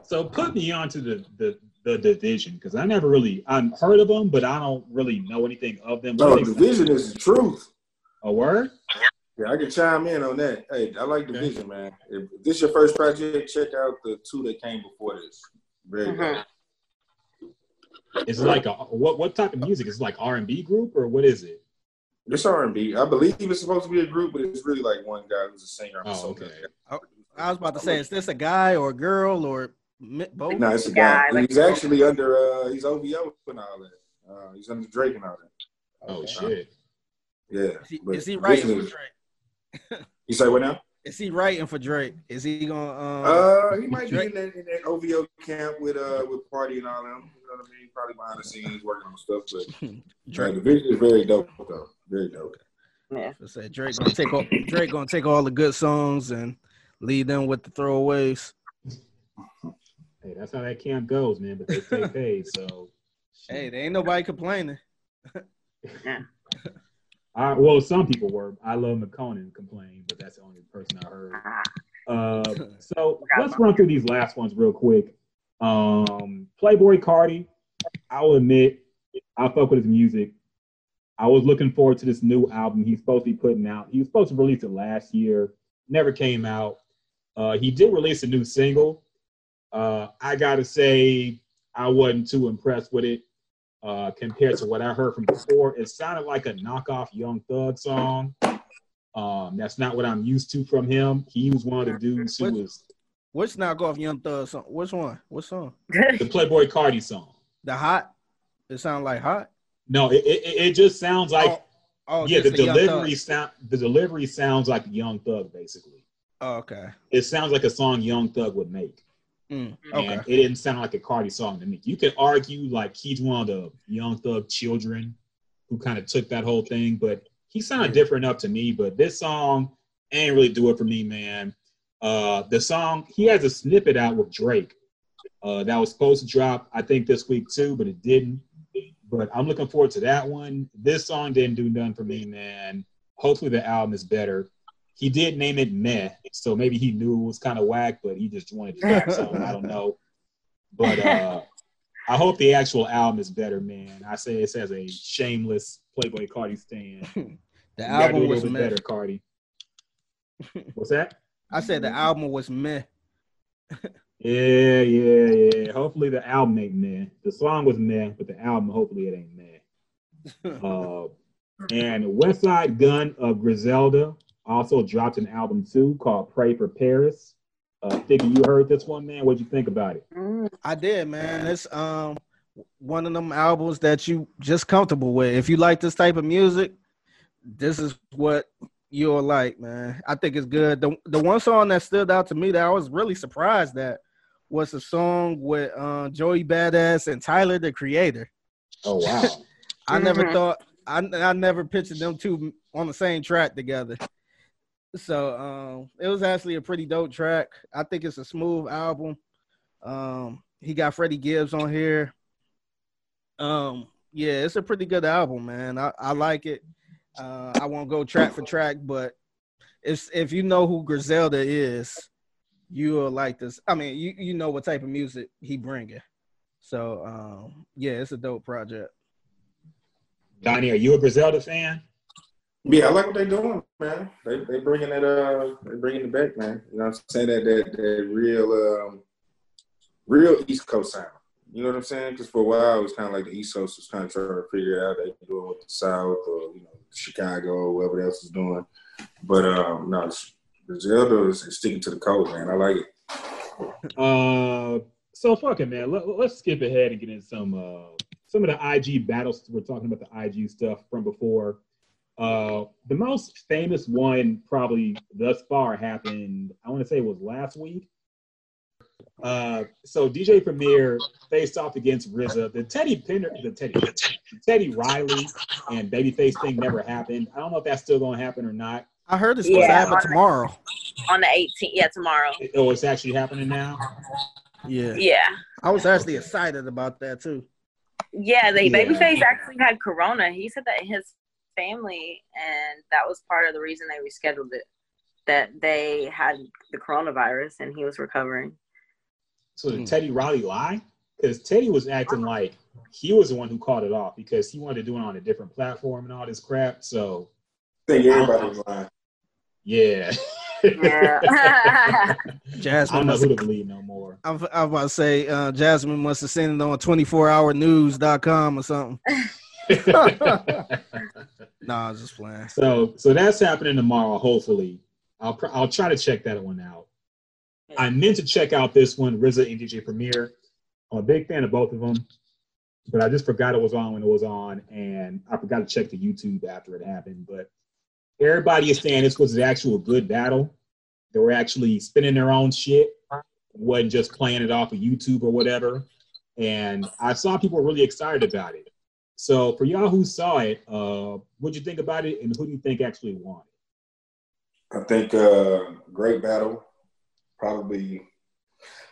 So put me onto the the, the dvsn because I never really I've heard of them, but I don't really know anything of them. What No, dvsn is the truth. A word? Yeah, I can chime in on that. Hey, I like Okay. vision, man. If this is your first project, check out the two that came before this. Very Mhm. good. Is it like a what what type of music? Is it like R and B group or what is it? It's R and B. I believe it's supposed to be a group, but it's really like one guy who's a singer. Oh, okay. I was about to say, is this a guy or a girl or both? No, it's a Guy, guy. like- he's actually under uh he's OVO and all that. Uh he's under Drake and all that. Oh Okay. shit! Yeah. Is he, but is he writing Division for Drake? [laughs] You say what now? Is he writing for Drake? Is he gonna? Um, Uh, he might Drake- be in that, in that OVO camp with uh with Party and all them. You know what I mean? Probably behind the scenes working on stuff, but [laughs] Drake. the vision is very dope though. Very dope. Yeah. I said Drake gonna take all Drake gonna take all the good songs and lead them with the throwaways. [laughs] Hey, that's how that camp goes, man. But they stay paid, so. Hey, there ain't nobody complaining. I, well, some people were. I love McConan complain, but that's the only person I heard. Uh, so let's run through these last ones real quick. Um, Playboi Carti, I will admit, I fuck with his music. I was looking forward to this new album he's supposed to be putting out. He was supposed to release it last year, never came out. Uh, he did release a new single. Uh, I gotta say, I wasn't too impressed with it uh, compared to what I heard from before. It sounded like a knockoff Young Thug song. Um, that's not what I'm used to from him. He was one of the dudes who What- was Which knockoff Young Thug song? Which one? What song? [laughs] the Playboi Carti song. The hot. It sounds like hot. No, it, it, it just sounds like oh, oh, yeah, the just Young Thug. delivery sound the delivery sounds like Young Thug basically. Oh, okay. It sounds like a song Young Thug would make. Mm, And okay. it didn't sound like a Carti song to me. You could argue like he's one of the Young Thug children who kind of took that whole thing, but he sounded different up to me. But this song ain't really do it for me, man. Uh, the song he has a snippet out with Drake uh, that was supposed to drop, I think, this week too, but it didn't. But I'm looking forward to that one. This song didn't do nothing for me, man. Hopefully the album is better. He did name it Meh, so maybe he knew it was kind of whack, but he just wanted to [laughs] drop something. I don't know. But uh, I hope the actual album is better, man. I say this as a shameless Playboi Carti stand. [laughs] The gotta album was meh. better, Carti. [laughs] What's that? I said the album was meh. Yeah, yeah, yeah. Hopefully the album ain't meh. The song was meh, but the album, hopefully it ain't meh. Uh, and Westside Gunn of Griselda also dropped an album too called Pray for Paris. Uh, Biggie, you heard this one, man. What'd you think about it? Mm, I did, man. It's um one of them albums that you just comfortable with. If you like this type of music, this is what you'll like, man. I think it's good. The the one song that stood out to me that I was really surprised at was a song with uh, Joey Badass and Tyler the Creator. Oh wow. [laughs] I never Mhm. thought I I never pictured them two on the same track together. So um it was actually a pretty dope track. I think it's a smooth album. Um he got Freddie Gibbs on here. Um yeah, it's a pretty good album, man. I, I like it. Uh I won't go track for track, but it's if you know who Griselda is, you'll like this. I mean, you you know what type of music he bringing. So um yeah, it's a dope project. Donnie, are you a Griselda fan? Yeah, I like what they're doing, man. They they bringing it uh they bringing it back, man. You know what I'm saying? That that that real um real East Coast sound. You know what I'm saying? Because for a while it was kind of like the East Coast was kind of trying to figure out. They can do it with the South or you know Chicago or whatever else is doing. But um no, Griselda is, sticking to the code, man. I like it. Uh, so fuck it, man. Let, let's skip ahead and get in some uh some of the IG battles. We're talking about the IG stuff from before. Uh, the most famous one probably thus far happened. I want to say it was last week. Uh, so DJ Premier faced off against RZA. The Teddy Pinner, the Teddy, the Teddy Riley and Babyface thing never happened. I don't know if that's still going to happen or not. I heard it's supposed to Yeah. happen tomorrow. on the 18th. Yeah, tomorrow. Oh, it's actually happening now. Yeah. Yeah. I was actually excited about that too. Yeah, they Yeah. Babyface actually had corona. He said that his family and that was part of the reason they rescheduled it. That they had the coronavirus and he was recovering. So did Hmm. Teddy Riley lie? Because Teddy was acting like he was the one who called it off because he wanted to do it on a different platform and all this crap. So I think everybody was lying. yeah. Yeah. [laughs] [laughs] I Jasmine don't know must who to believe no more. I'm, I'm about to say uh, Jasmine must have seen it on 24hournews.com or something. [laughs] [laughs] Nah, just playing. so so that's happening tomorrow. Hopefully, I'll pr- I'll try to check that one out. I meant to check out this one, RZA and DJ Premier. I'm a big fan of both of them, but I just forgot it was on when it was on, and I forgot to check the YouTube after it happened. But everybody is saying this was an actual good battle. They were actually spinning their own shit, wasn't just playing it off of YouTube or whatever. And I saw people really excited about it. So for y'all who saw it, uh, what'd you think about it, and who do you think actually won? I think uh, great battle, probably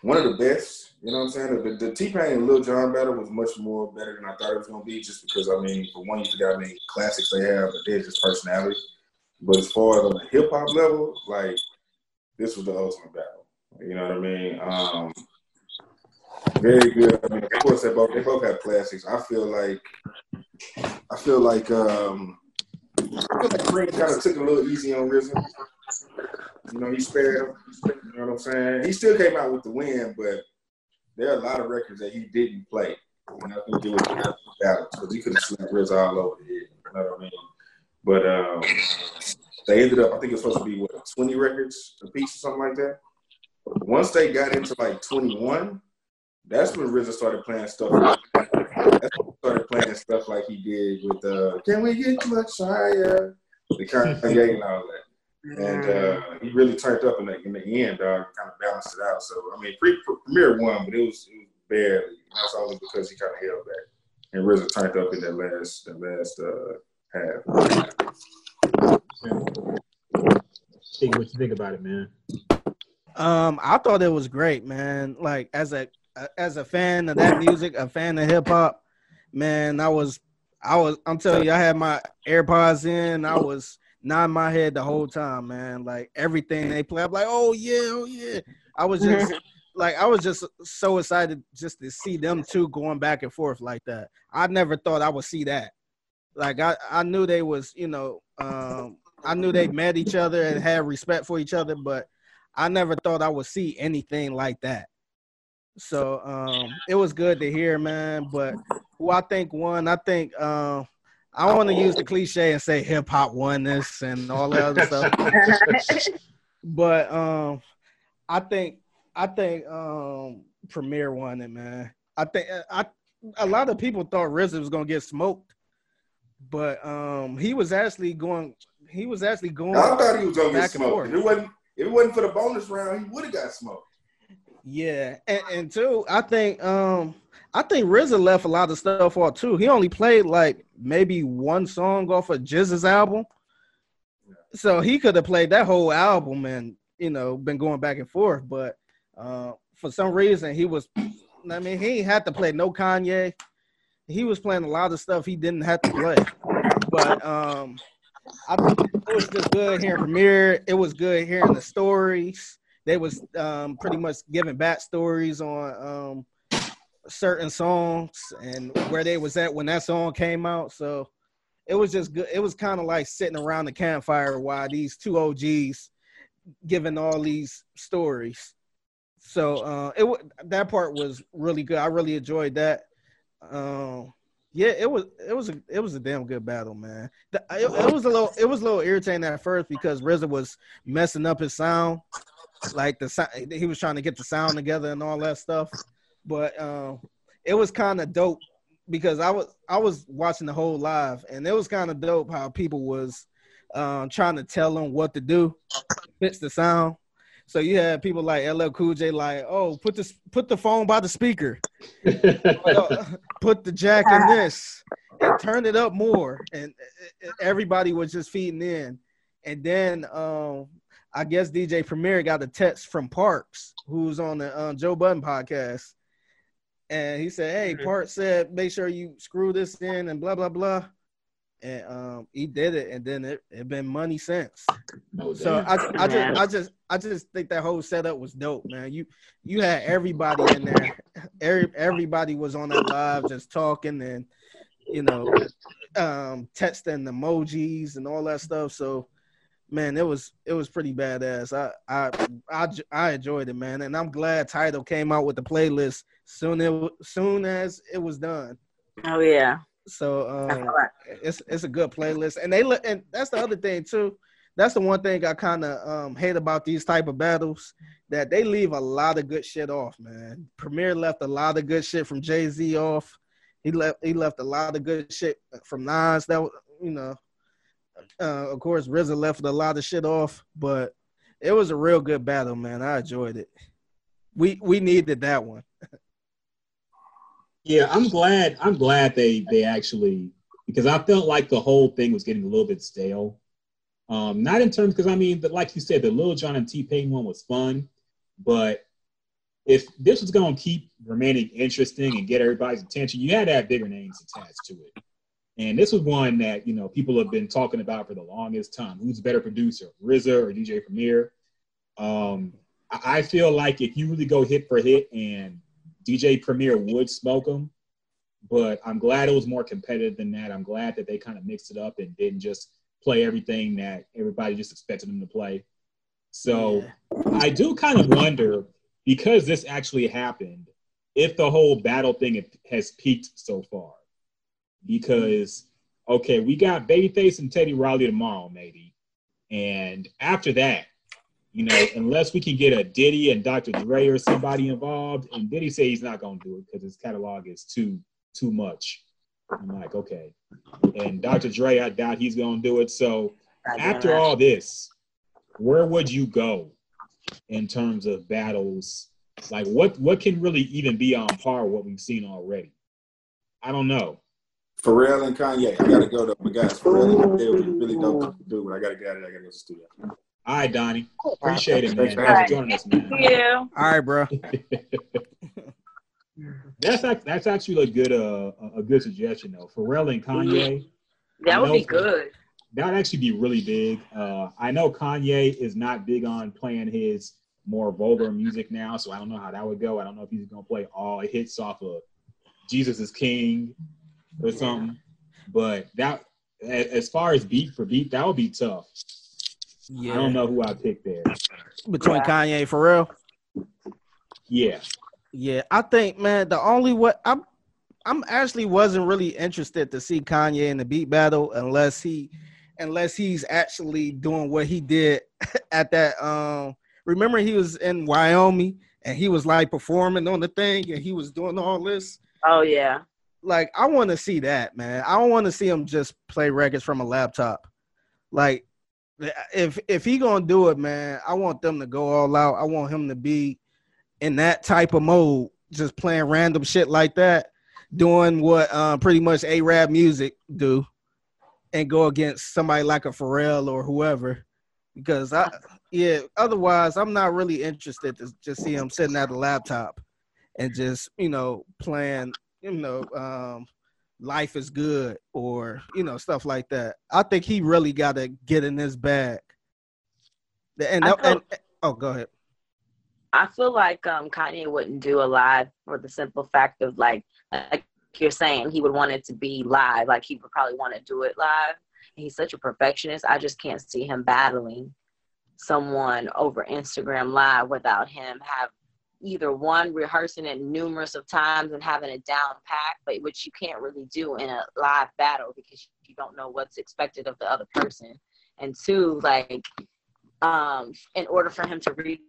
one of the best. You know what I'm saying? The, the T Pain and Lil Jon battle was much more better than I thought it was gonna be, just because I mean, for one, you forgot how many classics they have, but they're just personality. But as far as on the hip hop level, like this was the ultimate battle. You know what I mean? Um, very good. I mean, of course, they both they both have classics. I feel like I feel like um, I feel like Kareem kind of took a little easy on RZA. You know, he spared. You know what I'm saying? He still came out with the win, but there are a lot of records that he didn't play. And I think it was balance because he could have slapped RZA all over the head. You know what I mean? But um, they ended up, I think it was supposed to be what 20 records a piece or something like that. Once they got into like 21, that's when RZA started playing stuff. That's when he started playing stuff like he did with uh, "Can We Get Much Higher," the Kanye and all that. And uh, he really turned up in the in the end, uh, kind of balanced it out. So I mean, pre- Premier won, but it was, it was barely. That's only because he kind of held back. And RZA turned up in that last that last uh, half. Think what you think about it, man. Um, I thought it was great, man. Like as a as a fan of that music, a fan of hip hop, man, I was I was I'm telling you, I had my AirPods in, I was nodding my head the whole time, man. Like everything they play, I'm like, oh yeah, oh yeah. I was just [laughs] like I was just so excited just to see them two going back and forth like that. I never thought I would see that. Like I, I knew they was, you know, um, I knew they met each other and had respect for each other, but I never thought I would see anything like that. So um, it was good to hear, man. But who I think won, I think um, I want to use the cliche and say hip hop won this and all that other stuff. [laughs] but um, I think I think um, Premier won it, man. I think I a lot of people thought RZA was gonna get smoked, but um, he was actually going. He was actually going. I thought he was gonna get smoked. If it wasn't if it wasn't for the bonus round, he would have got smoked. Yeah, and, and two, I think um I think RZA left a lot of stuff off too. He only played like maybe one song off of GZA's album. So he could have played that whole album and you know been going back and forth, but uh, for some reason he was. I mean, he had to play no Kanye. He was playing a lot of stuff he didn't have to play, but um, I think it was just good hearing Premier. It was good hearing the stories. They was um, pretty much giving backstories on um, certain songs and where they was at when that song came out. So it was just good. It was kind of like sitting around the campfire while these two OGs giving all these stories. So uh, it that part was really good. I really enjoyed that. Um, yeah, it was it was a it was a damn good battle, man. The, it, it, was a little it was a little irritating at first because RZA was messing up his sound, like the he was trying to get the sound together and all that stuff. But um, it was kind of dope because I was I was watching the whole live and it was kind of dope how people was um, trying to tell him what to do, fix the sound. So you had people like LL Cool J, like, oh, put this, put the phone by the speaker, [laughs] put the jack in this, and turn it up more, and everybody was just feeding in. And then um, I guess DJ Premier got a text from Parks, who's on the uh, Joe Budden podcast, and he said, "Hey, mm-hmm. Parks said make sure you screw this in and blah blah blah." and um, he did it, and then it it been money since. No so I, I just I just I just think that whole setup was dope, man. You you had everybody in there, every everybody was on that live just talking and you know um texting emojis and all that stuff. So man, it was it was pretty badass. I I I I enjoyed it, man, and I'm glad Tidal came out with the playlist soon it soon as it was done. Oh yeah. So um, it's it's a good playlist, and they look, and that's the other thing too. That's the one thing I kind of um, hate about these type of battles that they leave a lot of good shit off, man. Premier left a lot of good shit from Jay Z off. He left he left a lot of good shit from Nas. That you know, uh, of course, RZA left a lot of shit off, but it was a real good battle, man. I enjoyed it. We we needed that one. yeah, I'm glad. I'm glad they they actually because I felt like the whole thing was getting a little bit stale. Um, not in terms because I mean, but like you said, the Lil Jon and T Pain one was fun, but if this was going to keep remaining interesting and get everybody's attention, you had to have bigger names attached to it. And this was one that you know people have been talking about for the longest time. Who's a better producer, RZA or DJ Premier? Um, I feel like if you really go hit for hit, and DJ Premier would smoke them, but I'm glad it was more competitive than that. I'm glad that they kind of mixed it up and didn't just play everything that everybody just expected them to play. So. I do kind of wonder because this actually happened if the whole battle thing has peaked so far because okay, we got Babyface and Teddy Riley tomorrow, maybe, and after that, you know, unless we can get a Diddy and Dr. Dre or somebody involved, and Diddy say he's not gonna do it because his catalog is too too much. I'm like, okay, and Dr. Dre, I doubt he's gonna do it. So after all this, where would you go in terms of battles? Like, what what can really even be on par with what we've seen already? I don't know. Pharrell and Kanye. I gotta go though, my guys. Pharrell and Kanye would be really dope to do, but I gotta get out of there. I gotta go to the studio. All right, Donnie. Appreciate it, man. Thanks for joining us, man. Thank you. All right, bro. [laughs] that's that's actually a good uh a good suggestion though. Pharrell and Kanye. That would be good. That would actually be really big. Uh, I know Kanye is not big on playing his more vulgar music now, so I don't know how that would go. I don't know if he's gonna play all hits off of Jesus is King or something. But that, as far as beat for beat, that would be tough. Yeah. I don't know who I picked there. Between yeah. Kanye and Pharrell? Yeah. Yeah, I think, man, the only way I'm I'm actually wasn't really interested to see Kanye in the beat battle unless he unless he's actually doing what he did [laughs] at that um remember he was in Wyoming and he was like performing on the thing and he was doing all this. Oh yeah like I want to see that, man. I don't want to see him just play records from a laptop. Like if if he gonna do it, man, I want them to go all out. I want him to be in that type of mode, just playing random shit like that, doing what uh, pretty much Arab music do, and go against somebody like a Pharrell or whoever. Because I, yeah, otherwise I'm not really interested to just see him sitting at a laptop and just you know playing you know, um, life is good or you know stuff like that. I think he really got to get in his bag. And, feel, and, oh, go ahead. I feel like um, Kanye wouldn't do a live for the simple fact of like, like you're saying, he would want it to be live. Like he would probably want to do it live. He's such a perfectionist. I just can't see him battling someone over Instagram live without him have either one rehearsing it numerous of times and having it down pat, but which you can't really do in a live battle because you don't know what's expected of the other person. And two, like, um, in order for him to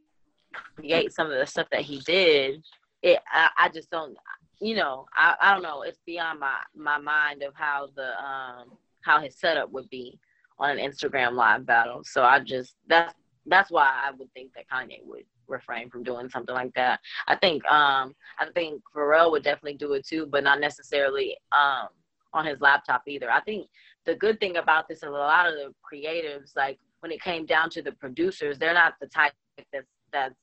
recreate some of the stuff that he did, it I, I just don't you know, I, I don't know, it's beyond my my mind of how the um how his setup would be on an Instagram live battle. So I just that's that's why I would think that Kanye would refrain from doing something like that. I think um I think Pharrell would definitely do it too, but not necessarily um on his laptop either. I think the good thing about this is a lot of the creatives, like when it came down to the producers, they're not the type that's that's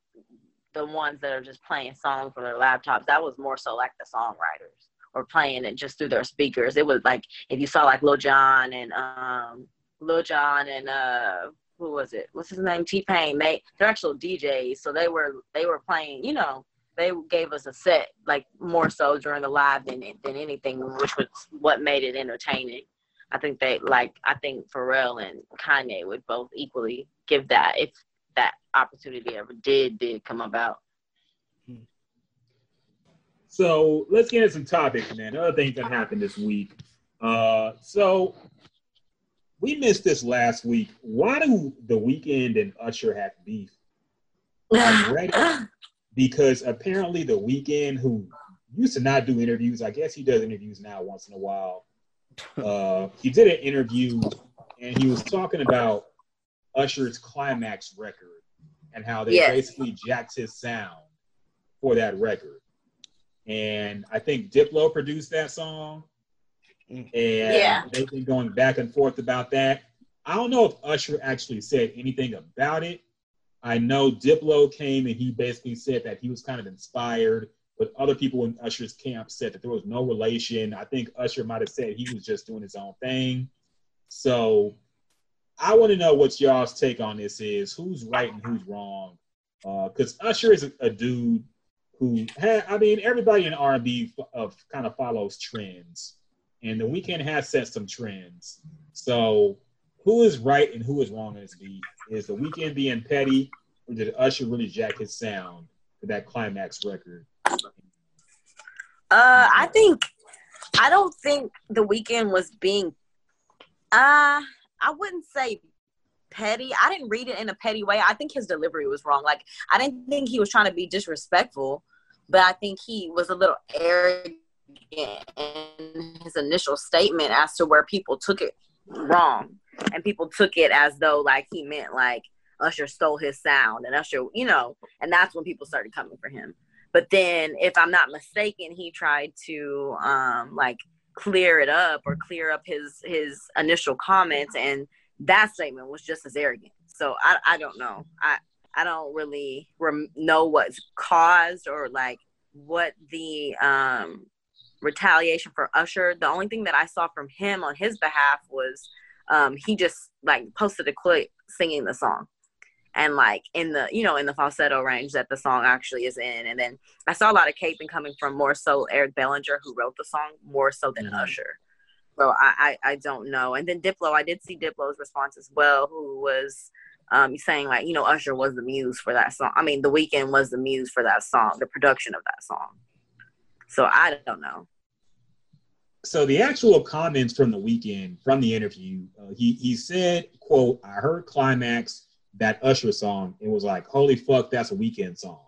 the ones that are just playing songs from their laptops. That was more so like the songwriters or playing it just through their speakers. It was like if you saw like Lil Jon and um Lil Jon and uh who was it? What's his name? T Pain. They they're actual DJs, so they were they were playing. You know, they gave us a set like more so during the live than than anything, which was what made it entertaining. I think they like I think Pharrell and Kanye would both equally give that if that opportunity ever did did come about. So let's get into some topics, man. Other things that happened this week. Uh, so we missed this last week. Why do the Weeknd and Usher have beef? [sighs] Because apparently the Weeknd who used to not do interviews, I guess he does interviews now once in a while. [laughs] Uh, he did an interview and he was talking about Usher's climax record and how they Yes. basically jacked his sound for that record. And I think Diplo produced that song. And Yeah. they've been going back and forth about that. I don't know if Usher actually said anything about it. I know Diplo came and he basically said that he was kind of inspired, but other people in Usher's camp said that there was no relation. I think Usher might have said he was just doing his own thing. So I want to know what y'all's take on this is. Who's right and who's wrong? Uh, because Usher is a, a dude who had, I mean, everybody in R&B f- of kind of follows trends, and the Weeknd has set some trends. So, who is right and who is wrong in this beat? Is the Weeknd being petty, or did Usher really jack his sound for that climax record? Uh, I think I don't think the Weeknd was being. Uh, I wouldn't say petty. I didn't read it in a petty way. I think his delivery was wrong. Like I didn't think he was trying to be disrespectful, but I think he was a little arrogant in his initial statement as to where people took it wrong, and people took it as though like he meant like Usher stole his sound, and Usher, you know, and that's when people started coming for him. But then, if I'm not mistaken, he tried to um, like clear it up or clear up his his initial comments, and that statement was just as arrogant. So I I don't know. I I don't really rem- know what's caused or like what the um, retaliation for Usher. The only thing that I saw from him on his behalf was um, he just like posted a clip singing the song. And like in the you know in the falsetto range that the song actually is in. And then i saw a lot of caping coming from more so eric bellinger who wrote the song more so than Mhm. usher. So I, I i don't know. And then diplo i did see diplo's response as well who was um saying like you know usher was the muse for that song. I mean the Weeknd was the muse for that song the production of that song so i don't know. So the actual comments from the Weeknd from the interview uh, he he said quote i heard climax that usher song and was like holy fuck that's a Weeknd song.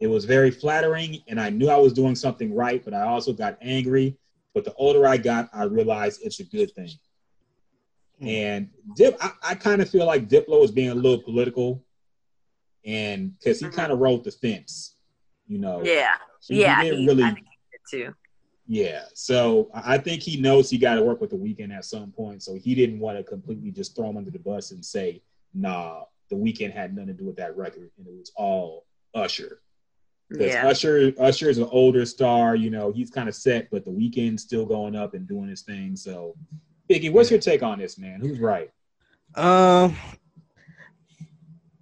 It was very flattering and i knew i was doing something right but i also got angry. But the older i got i realized it's a good thing. Hmm. and dip i, I kind of feel like diplo is being a little political and because he Mhm. kind of rode the fence you know? Yeah He- he yeah didn't he, really I think he did too yeah, so I I think he knows he got to work with the Weeknd at some point. So he didn't want to completely just throw him under the bus and say, "Nah, the Weeknd had nothing to do with that record, and it was all Usher." Because yeah Usher, Usher is an older star. You know, he's kind of set, but the Weeknd's still going up and doing his thing. So, Biggie, what's your take on this, man? Who's right? Um,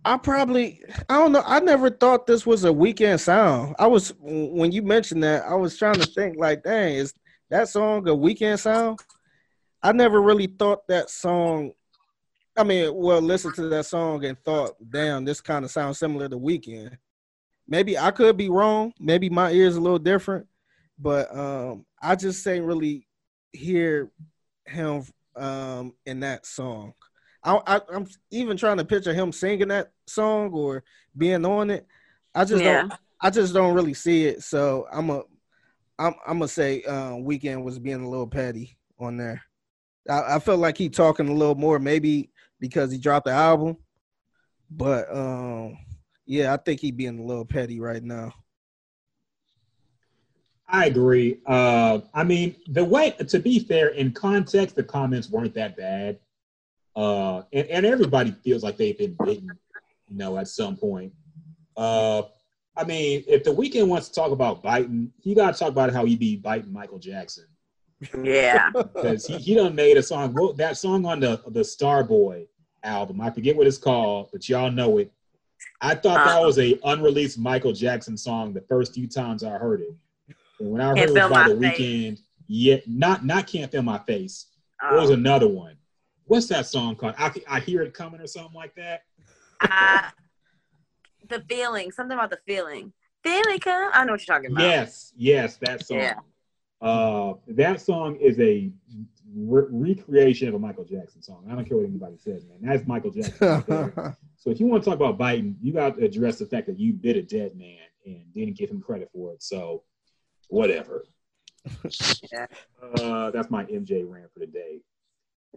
I probably I don't know. I never thought this was a Weeknd sound. I was when you mentioned that, I was trying to think like, dang, is that song a Weeknd sound? I never really thought that song. I mean, well, listen to that song and thought, damn, this kind of sounds similar to Weeknd. Maybe I could be wrong. Maybe my ears a little different, but um, I just ain't really hear him um in that song. I, I, I'm even trying to picture him singing that song or being on it. I just Yeah. don't. I just don't really see it. So I'm a, I'm, I'm gonna say uh, Weeknd was being a little petty on there. I, I felt like he talking a little more, maybe because he dropped the album. But um, yeah, I think he being a little petty right now. I agree. Uh, I mean, the way to be fair, in context, the comments weren't that bad, uh, and, and everybody feels like they've been bitten, you know, at some point. Uh, I mean, if the Weeknd wants to talk about biting, he got to talk about how he be biting Michael Jackson yeah [laughs] because he, he done made a song. Wrote that song on the the Starboy album. I forget what it's called, but y'all know it. I thought that Uh-huh. was a unreleased Michael Jackson song the first few times I heard it. And when I heard it was by the Face. Weeknd, yeah, not not can't feel my face. What was um, another one? What's that song called? I, I hear it coming or something like that. I, the feeling, something about the feeling. Feeling come. I know what you're talking about. Yes, yes, that song. Yeah. Uh, that song is a re- recreation of a Michael Jackson song. I don't care what anybody says, man. That's Michael Jackson. right there. [laughs] So if you want to talk about biting, you got to address the fact that you bit a dead man and didn't give him credit for it. So whatever. Yeah. Uh, that's my MJ rant for the day.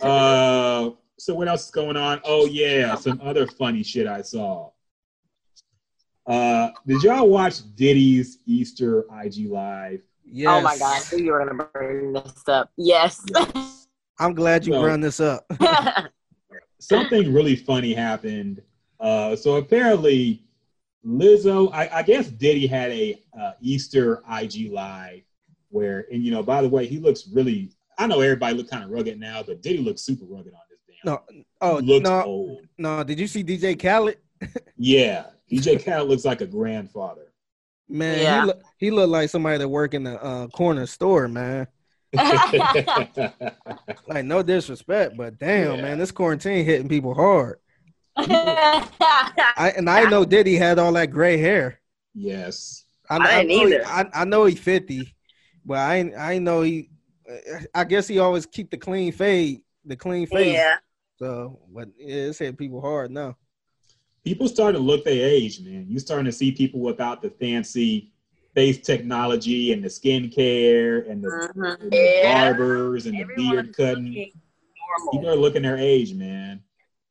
Uh, so what else is going on? Oh yeah, some other funny shit I saw. Uh, did y'all watch Diddy's Easter IG live? Yes. Oh my god, I knew you were gonna bring this up. Yes. [laughs] I'm glad you So- brought this up. [laughs] Something really funny happened. Uh, so apparently, Lizzo, I, I guess Diddy had a uh, Easter IG live where, and you know, by the way, he looks really. I know everybody look kind of rugged now, but Diddy looks super rugged on this damn. No, oh looks no, old. no. Did you see DJ Khaled? [laughs] Yeah, DJ Khaled looks like a grandfather. Man, Yeah. he look he looked like somebody that work in the uh, corner store, man. [laughs] Like no disrespect, but damn, Yeah. man, this quarantine hitting people hard. I and I know [laughs] Diddy had all that gray hair. yes. I didn't know he- either. I, I know he fifty, but I ain't- I know he. I guess he always keep the clean fade, the clean face. yeah. So, but yeah, it's hitting people hard now. people starting to look their age, man. You starting to see people without the fancy face technology and the skincare and the, Mhm. and the Yeah. barbers and the beard cutting. People are looking their age, man.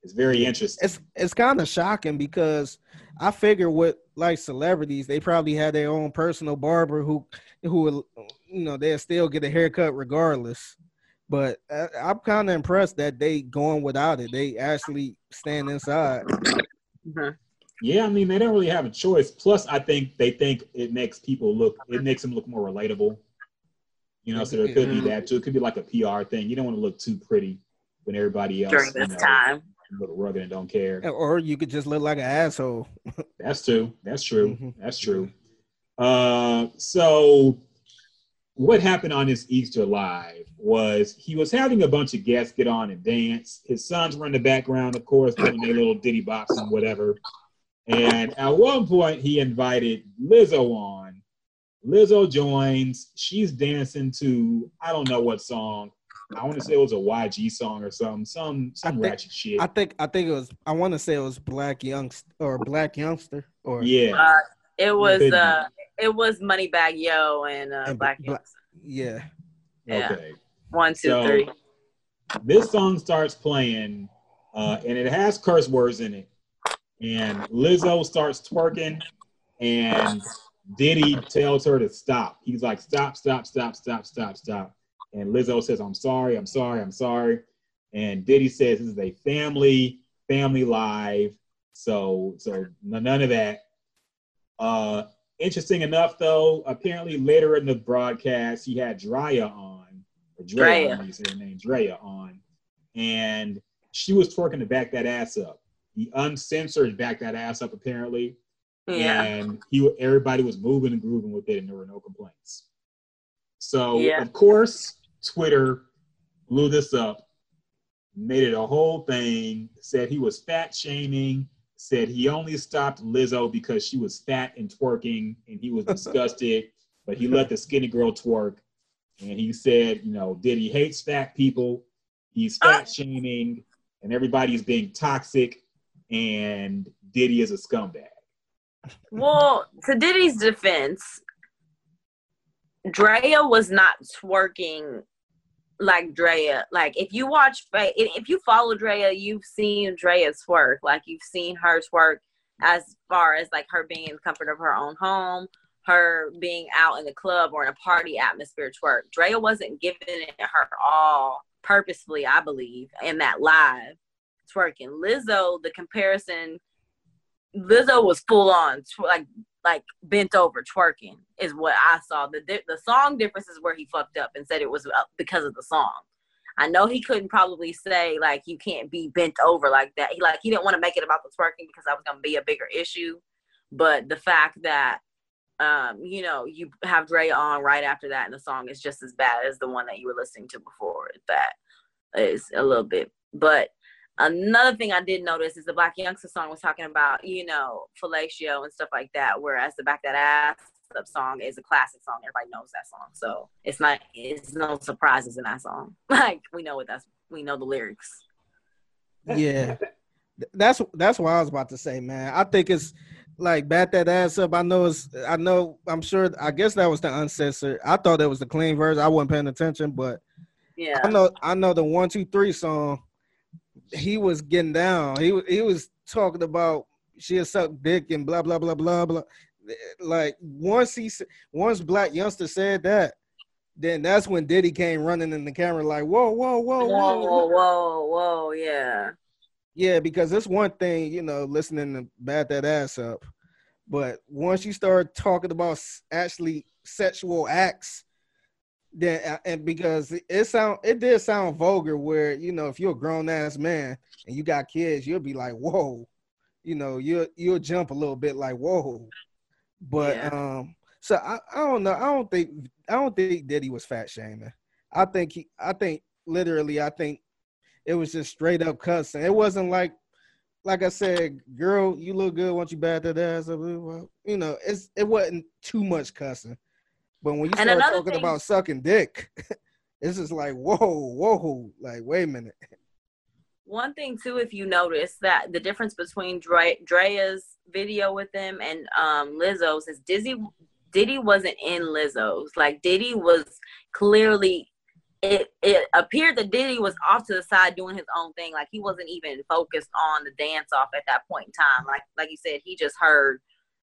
It's very interesting. It's it's kind of shocking because I figure with like celebrities, they probably had their own personal barber who who will, you know they'll still get a haircut regardless. But I, I'm kind of impressed that they going without it. They actually stand inside. Mhm. yeah, I mean they don't really have a choice. Plus, I think they think it makes people look. It makes them look more relatable. You know, so there could be that too. It could be like a PR thing. You don't want to look too pretty when everybody else During you this know, time. Look rugged and don't care. Or you could just look like an asshole. [laughs] That's true. That's true. Mhm. That's true. Uh, so what happened on his Easter live was he was having a bunch of guests get on and dance. His sons were in the background, of course, doing their little ditty box and whatever. And at one point, he invited Lizzo on. Lizzo joins. She's dancing to I don't know what song. I want to say it was a YG song or something, some some I think- ratchet shit. I think I think it was. I want to say it was Blac Youngsta or Blac Youngsta or yeah, Uh, it was uh it was Moneybagg Yo and uh And Black Bla- Youngster. yeah. yeah. okay. One, two, So- three. this song starts playing uh, and it has curse words in it and lizzo starts twerking and diddy tells her to stop he's like stop stop stop stop stop stop and lizzo says i'm sorry i'm sorry i'm sorry and diddy says this is a family family live so so none of that uh interesting enough though apparently later in the broadcast he had Draya on or Drea, Drea. say her name, Drea on, and she was twerking to back that ass up. He uncensored back that ass up apparently, Yeah. and he everybody was moving and grooving with it, and there were no complaints. So Yeah. of course, Twitter blew this up, made it a whole thing. Said he was fat shaming. Said he only stopped Lizzo because she was fat and twerking, and he was [laughs] disgusted. but he let the skinny girl twerk, and he said, you know, Diddy hates fat people. He's ah. fat shaming, and everybody's being toxic, and Diddy is a scumbag. Well, to Diddy's defense, Drea was not twerking like Drea. Like if you watch, if you follow Drea, you've seen Drea twerk. Like you've seen her twerk as far as like her being in the comfort of her own home, her being out in the club or in a party atmosphere twerk. Drea wasn't giving it her all purposefully, I believe, in that live twerking. Lizzo, the comparison, Lizzo was full on like like bent over twerking is what I saw. The the song difference is where he fucked up and said it was uh, because of the song. I know he couldn't probably say like you can't be bent over like that. He like he didn't want to make it about the twerking because that was gonna be a bigger issue. But the fact that um, you know, you have Dre on right after that and the song is just as bad as the one that you were listening to before. That is a little bit. But another thing I did notice is the Blac Youngsta song was talking about, you know, fellatio and stuff like that, whereas the Back That Ass Up song is a classic song. Everybody knows that song. So it's not it's no surprises in that song. [laughs] Like we know what that's we know the lyrics. Yeah. [laughs] That's that's what I was about to say, man. I think it's like bat that ass up. I know it's I know I'm sure I guess that was the uncensored. I thought that was the clean version. I wasn't paying attention, but Yeah. I know I know the one two three song. He was getting down. He he was talking about she'll suck dick and blah blah blah blah blah. Like once he once Blac Youngsta said that, then that's when Diddy came running in the camera like, whoa, whoa, whoa, whoa, whoa, whoa, whoa, yeah. Yeah, because it's one thing, you know, listening to bat that ass up. But once you start talking about actually sexual acts, then and because it sound it did sound vulgar where you know if you're a grown ass man and you got kids, you'll be like, whoa, you know, you'll you'll jump a little bit like whoa. But yeah. um so I, I don't know. I don't think I don't think Diddy was fat shaming. I think he I think literally I think it was just straight up cussing. It wasn't like like I said, girl, you look good once you bat that ass. Well, you know, it's it wasn't too much cussing. But when you start talking thing, about sucking dick, [laughs] it's just like, whoa, whoa, like, wait a minute. One thing too, if you notice that the difference between Dre, Drea's video with them and um, Lizzo's is Dizzy Diddy wasn't in Lizzo's. Like Diddy was clearly it it appeared that Diddy was off to the side doing his own thing. Like he wasn't even focused on the dance off at that point in time. Like like you said, he just heard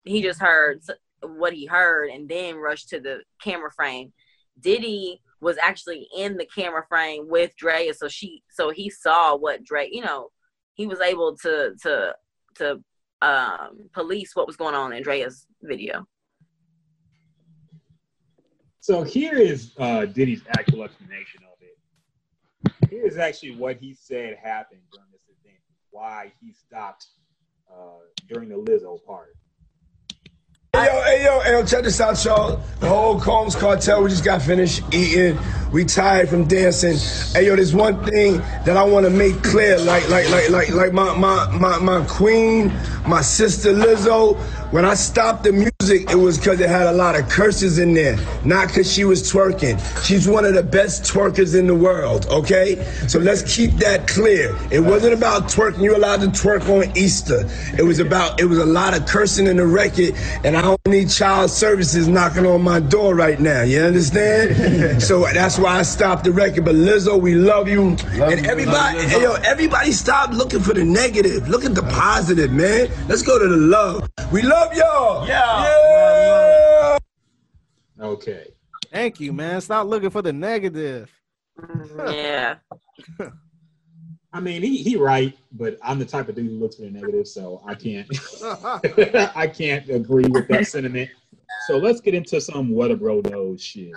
he just heard what he heard and then rushed to the camera frame. Diddy was actually in the camera frame with Drea, so she so he saw what Dre, you know, he was able to to to um police what was going on in Drea's video. So here is uh, Diddy's actual explanation of it. Here's actually what he said happened during this event, why he stopped uh, during the Lizzo part. Hey yo, hey yo, hey yo, check this out, y'all. The whole Combs cartel, we just got finished eating. We tired from dancing. Hey yo, there's one thing that I want to make clear. Like, like, like, like, like my my my my queen, my sister Lizzo. When I stopped the music, it was because it had a lot of curses in there, not because she was twerking. She's one of the best twerkers in the world, okay? So let's keep that clear. It wasn't about twerking. You're allowed to twerk on Easter. It was about, it was a lot of cursing in the record, and I don't need child services knocking on my door right now. You understand? [laughs] so that's why I stopped the record. But Lizzo, we love you. Love and everybody, you, hey, yo, everybody stop looking for the negative. Look at the positive, man. Let's go to the love. We love love y'all. Yeah. yeah. Okay. Thank you, man. Stop looking for the negative. Yeah. [laughs] I mean, he he right, but I'm the type of dude who looks for the negative, so I can't [laughs] [laughs] I can't agree with that sentiment. So let's get into some what a bro knows shit.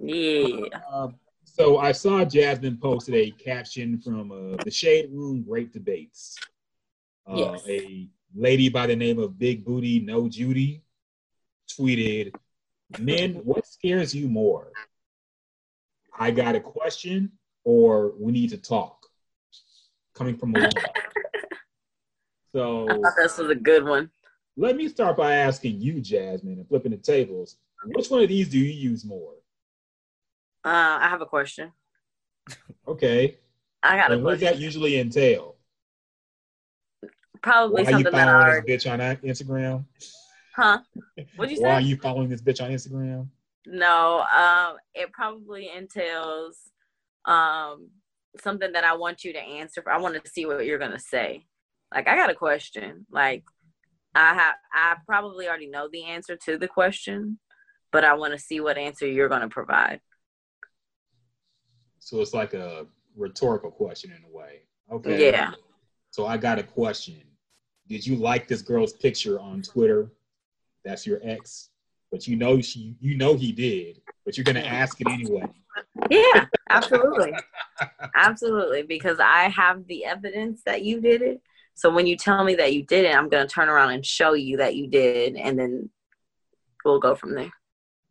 Yeah. Uh, so I saw Jasmine posted a caption from uh, the Shade Room Great Debates. Uh, yes. A lady by the name of Big Booty No Judy tweeted, Men, what scares you more? I got a question or we need to talk. Coming from a woman. [laughs] So I thought this was a good one. Let me start by asking you, Jasmine, and flipping the tables. Which one of these do you use more? Uh, I have a question. Okay. I got and a question. What does that usually entail? Probably Why something that I this bitch on Instagram. Huh? What'd you say? Why are you following this bitch on Instagram? No, um, it probably entails um something that I want you to answer for. I want to see what you're gonna say. Like I got a question. Like I have I probably already know the answer to the question, but I want to see what answer you're gonna provide. So it's like a rhetorical question in a way. Okay. Yeah. So I got a question. Did you like this girl's picture on Twitter? That's your ex, but you know she, you know he did, but you're gonna ask it anyway. Yeah, [laughs] absolutely, absolutely, because I have the evidence that you did it. So when you tell me that you did it, I'm gonna turn around and show you that you did, and then we'll go from there.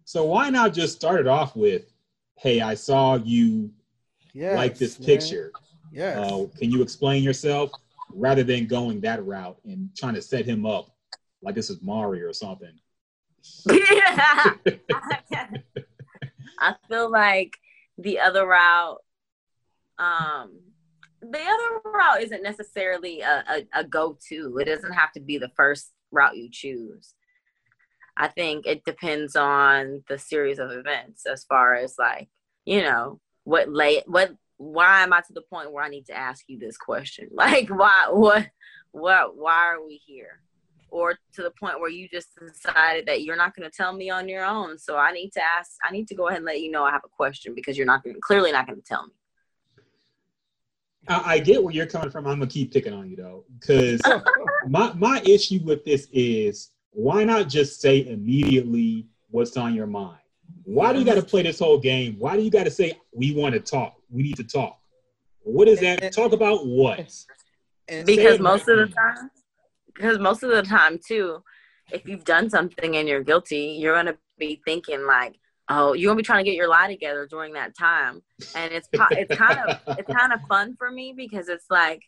So why not just start it off with, "Hey, I saw you yes, like this picture. Yeah. Uh, can you explain yourself?" Rather than going that route and trying to set him up like this is Mario or something. [laughs] I feel like the other route, um, the other route isn't necessarily a, a, a go to. It doesn't have to be the first route you choose. I think it depends on the series of events as far as like, you know, what lay what why am I to the point where I need to ask you this question? [laughs] Like, why, what, what why are we here or to the point where you just decided that you're not going to tell me on your own so i need to ask i need to go ahead and let you know i have a question because you're not gonna, clearly not going to tell me I, I get where you're coming from. I'm gonna keep picking on you though, because [laughs] my my issue with this is why not just say immediately what's on your mind? Why do you got to play this whole game? Why do you got to say we want to talk? We need to talk. What is that? Talk about what? Because most of the time, because most of the time too, if you've done something and you're guilty, you're gonna be thinking like, oh, you're gonna be trying to get your lie together during that time, and it's it's kind of it's kind of fun for me because it's like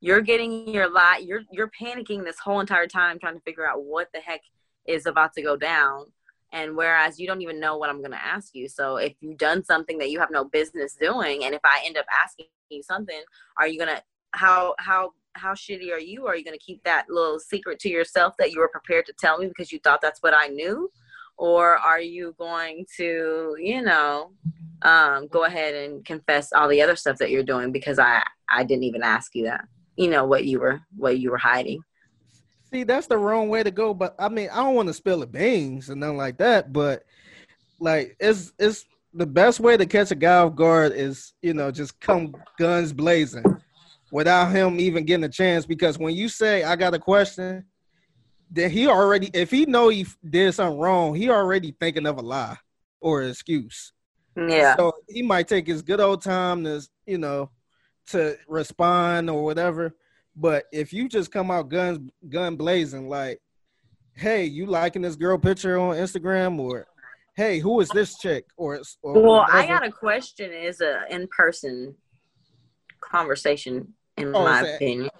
you're getting your lie, you're you're panicking this whole entire time trying to figure out what the heck is about to go down, and whereas you don't even know what I'm gonna ask you, so if you've done something that you have no business doing, and if I end up asking you something, are you gonna how how how shitty are you? Are you going to keep that little secret to yourself that you were prepared to tell me because you thought that's what I knew? or are you going to you know um, go ahead and confess all the other stuff that you're doing because i i didn't even ask you that you know what you were what you were hiding see that's the wrong way to go but i mean i don't want to spill the beans and nothing like that but like it's it's the best way to catch a guy off guard is you know just come guns blazing without him even getting a chance because when you say i got a question then he already if he know he did something wrong, he already thinking of a lie or an excuse. Yeah. So he might take his good old time to you know to respond or whatever. But if you just come out guns gun blazing like, hey, you liking this girl picture on Instagram or hey, who is this chick? Or, or well, whatever. I got a question. Is a in person conversation in oh, my opinion.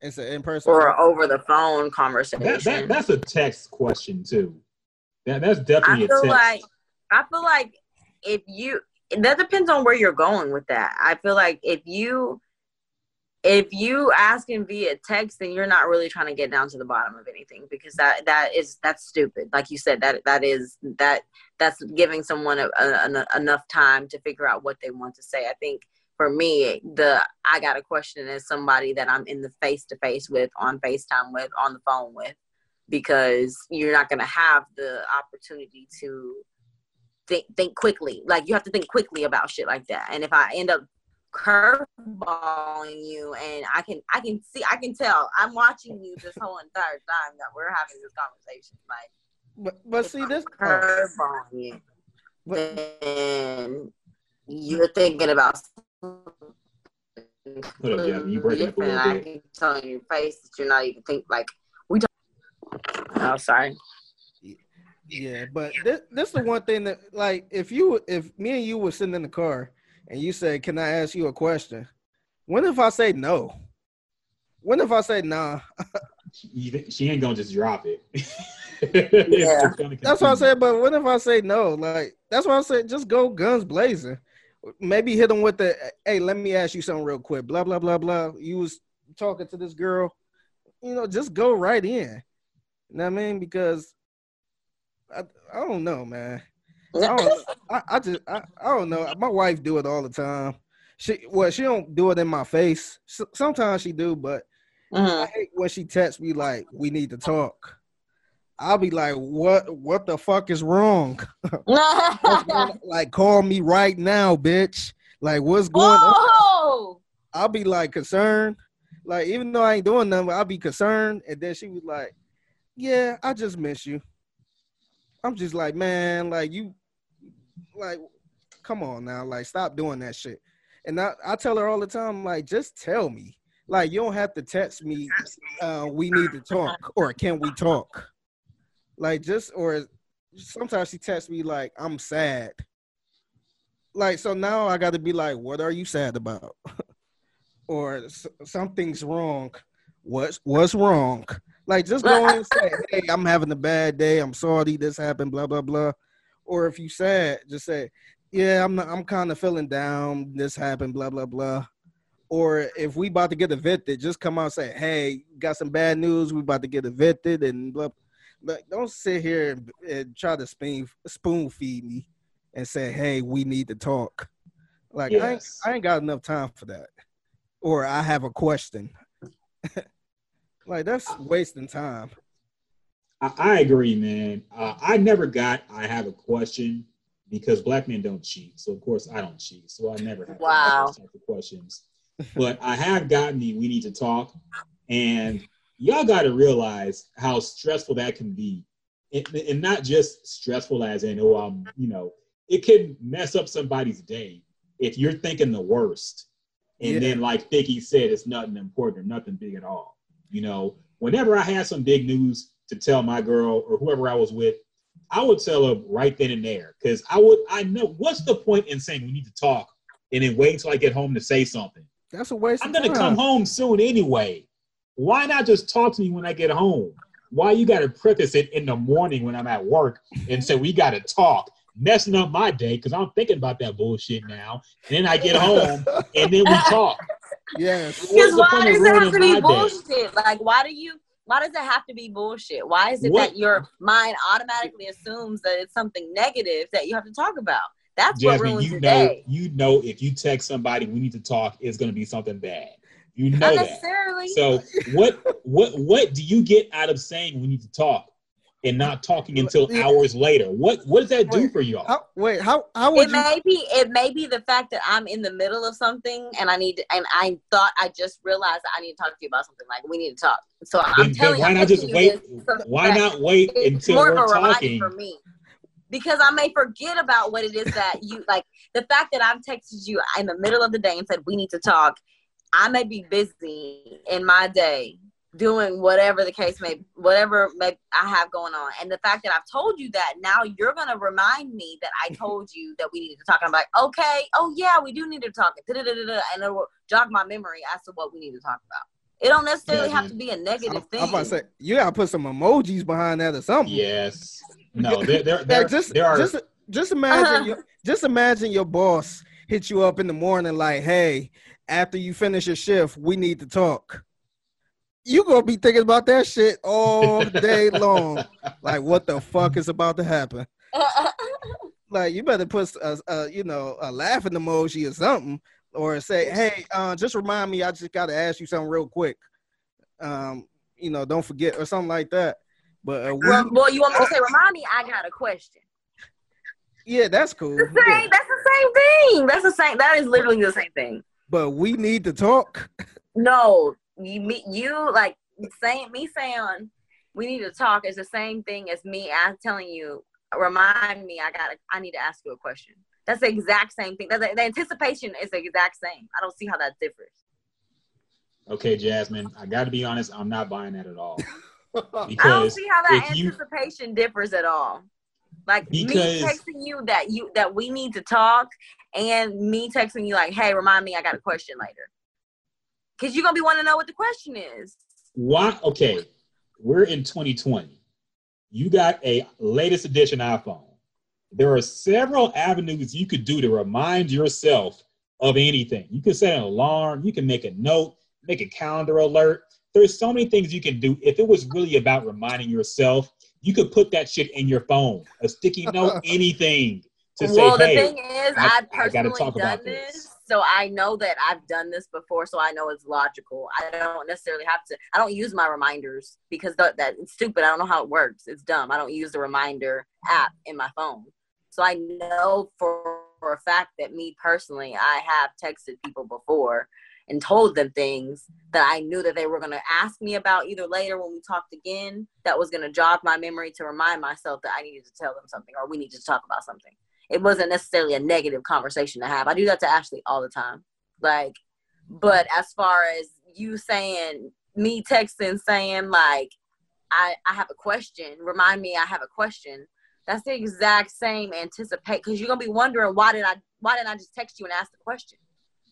It's an in person or over the phone conversation. That, that, that's a text question too. That, that's definitely I feel a text. like I feel like if you that depends on where you're going with that. I feel like if you if you asking via text, then you're not really trying to get down to the bottom of anything because that that is that's stupid. Like you said, that that is that that's giving someone a, a, enough time to figure out what they want to say. I think for me, the I got a question is somebody that I'm in the face to face with, on FaceTime with, on the phone with, because you're not gonna have the opportunity to think think quickly. Like you have to think quickly about shit like that. And if I end up curveballing you and I can I can see I can tell I'm watching you this whole entire time that we're having this conversation. Like but, but see this curveballing you. Then you're thinking about Hold up, yeah, you breaking up a little bit. I can tell in your face that you're not even think like we. Talk- oh, sorry. Yeah, but this this is the one thing that like if you if me and you were sitting in the car and you say, "Can I ask you a question?" When if I say no? When if I say nah? [laughs] she ain't gonna just drop it. [laughs] yeah, that's what I said. But what if I say no? Like that's what I said. Just go guns blazing maybe hit them with the hey let me ask you something real quick blah blah blah blah you was talking to this girl you know just go right in you know what i mean because i, I don't know man I, don't, [laughs] I, I just I, I don't know my wife do it all the time she well she don't do it in my face sometimes she do but uh-huh. i hate when she texts me like we need to talk I'll be like, what what the fuck is wrong? [laughs] [laughs] like call me right now, bitch. Like what's going on? I'll be like concerned. Like even though I ain't doing nothing, I'll be concerned. And then she was like, Yeah, I just miss you. I'm just like, man, like you like come on now, like stop doing that shit. And I, I tell her all the time, like, just tell me. Like you don't have to text me, uh, we need to talk or can we talk? Like just or sometimes she texts me like I'm sad. Like so now I got to be like, what are you sad about? [laughs] or something's wrong. What's what's wrong? Like just go and say, hey, I'm having a bad day. I'm sorry this happened. Blah blah blah. Or if you sad, just say, yeah, I'm I'm kind of feeling down. This happened. Blah blah blah. Or if we about to get evicted, just come out and say, hey, got some bad news. We about to get evicted and blah like don't sit here and, and try to spoon spoon feed me and say, "Hey, we need to talk." Like yes. I, ain't, I ain't got enough time for that. Or I have a question. [laughs] Like that's wasting time. I, I agree, man. Uh, I never got. I have a question because black men don't cheat, so of course I don't cheat. So I never have Wow. those type of questions. But I have gotten the we need to talk, and y'all got to realize how stressful that can be, and, and not just stressful as in oh I'm you know it can mess up somebody's day if you're thinking the worst, and Yeah. then like Figgy said, it's nothing important or nothing big at all. You know, whenever I had some big news to tell my girl or whoever I was with, I would tell her right then and there because I would I know what's the point in saying we need to talk and then wait until I get home to say something. That's a waste. I'm gonna time. come home soon anyway. Why not just talk to me when I get home? Why you gotta preface it in the morning when I'm at work and say we gotta talk, messing up my day because I'm thinking about that bullshit now. And then I get home and then we talk. [laughs] Yes. Because why point does it have to my be day? bullshit? Like, why do you? Why does it have to be bullshit? Why is it What- that your mind automatically assumes that it's something negative that you have to talk about? That's what ruins you know, day. you know, if you text somebody, we need to talk, it's gonna be something bad. You know Not that. necessarily. So what what what do you get out of saying we need to talk and not talking until Yeah. hours later? What what does that do Wait, for y'all? How, wait, how how would it you? may be it may be the fact that I'm in the middle of something and I need and I thought I just realized that I need to talk to you about something. Like we need to talk. So I'm then telling why I'm not just wait? Why not wait it's until more of we're a reminder talking? for me. Because I may forget about what it is that you [laughs] like. The fact that I've texted you in the middle of the day and said we need to talk, I may be busy in my day doing whatever the case may, whatever may I have going on. And the fact that I've told you that now you're gonna remind me that I [laughs] told you that we needed to talk. I'm like, okay, oh yeah, we do need to talk. Da-da-da-da-da. And it will jog my memory as to what we need to talk about. It don't necessarily have to be a negative I'm, thing. I'm about to say you gotta put some emojis behind that or something. Yes. No, there there, Like, just there are just just imagine Uh-huh. your, just imagine your boss hit you up in the morning like, "Hey, after you finish your shift, we need to talk." You gonna be thinking about that shit all [laughs] day long. Like, what the fuck is about to happen? [laughs] Like, you better put a, a you know a laughing emoji or something, or say, "Hey, uh, just remind me, I just gotta ask you something real quick." Um, you know, don't forget or something like that. But uh, we, well, well, you want me to say, remind me, I got a question. yeah, that's cool. The same, Yeah. That's the same thing. That's the same. That is literally the same thing. But we need to talk. No, you meet you like saying me saying we need to talk is the same thing as me as telling you. Remind me, I got. to I need to ask you a question. That's the exact same thing. That's the, the anticipation is the exact same. I don't see how that differs. okay, Jasmine. I got to be honest. I'm not buying that at all [laughs] I don't see how that if you- anticipation differs at all. Like me texting you that you that we need to talk, and me texting you like, "Hey, remind me, I got a question later," because you're gonna be wanting to know what the question is. why. Okay, we're in 2020. You got a latest edition iPhone. There are several avenues you could do to remind yourself of anything. You can set an alarm. You can make a note, make a calendar alert. There's so many things you can do. If it was really about reminding yourself, you could put that shit in your phone, a sticky note, [laughs] anything to say, well, the hey, thing is, I- I've I gotta personally talk done about this. this. So I know that I've done this before, so I know it's logical. I don't necessarily have to. I don't use my reminders because that, that it's stupid. I don't know how it works. It's dumb. I don't use the reminder app in my phone, so I know for, for a fact that me personally, I have texted people before and told them things that I knew that they were going to ask me about either later when we talked again. That was going to jog my memory to remind myself that I needed to tell them something or we needed to talk about something it wasn't necessarily a negative conversation to have. I do that to Ashley all the time. Like, but as far as you saying me texting saying like I I have a question, remind me I have a question. That's the exact same anticipate because you're gonna be wondering why did I why didn't I just text you and ask the question?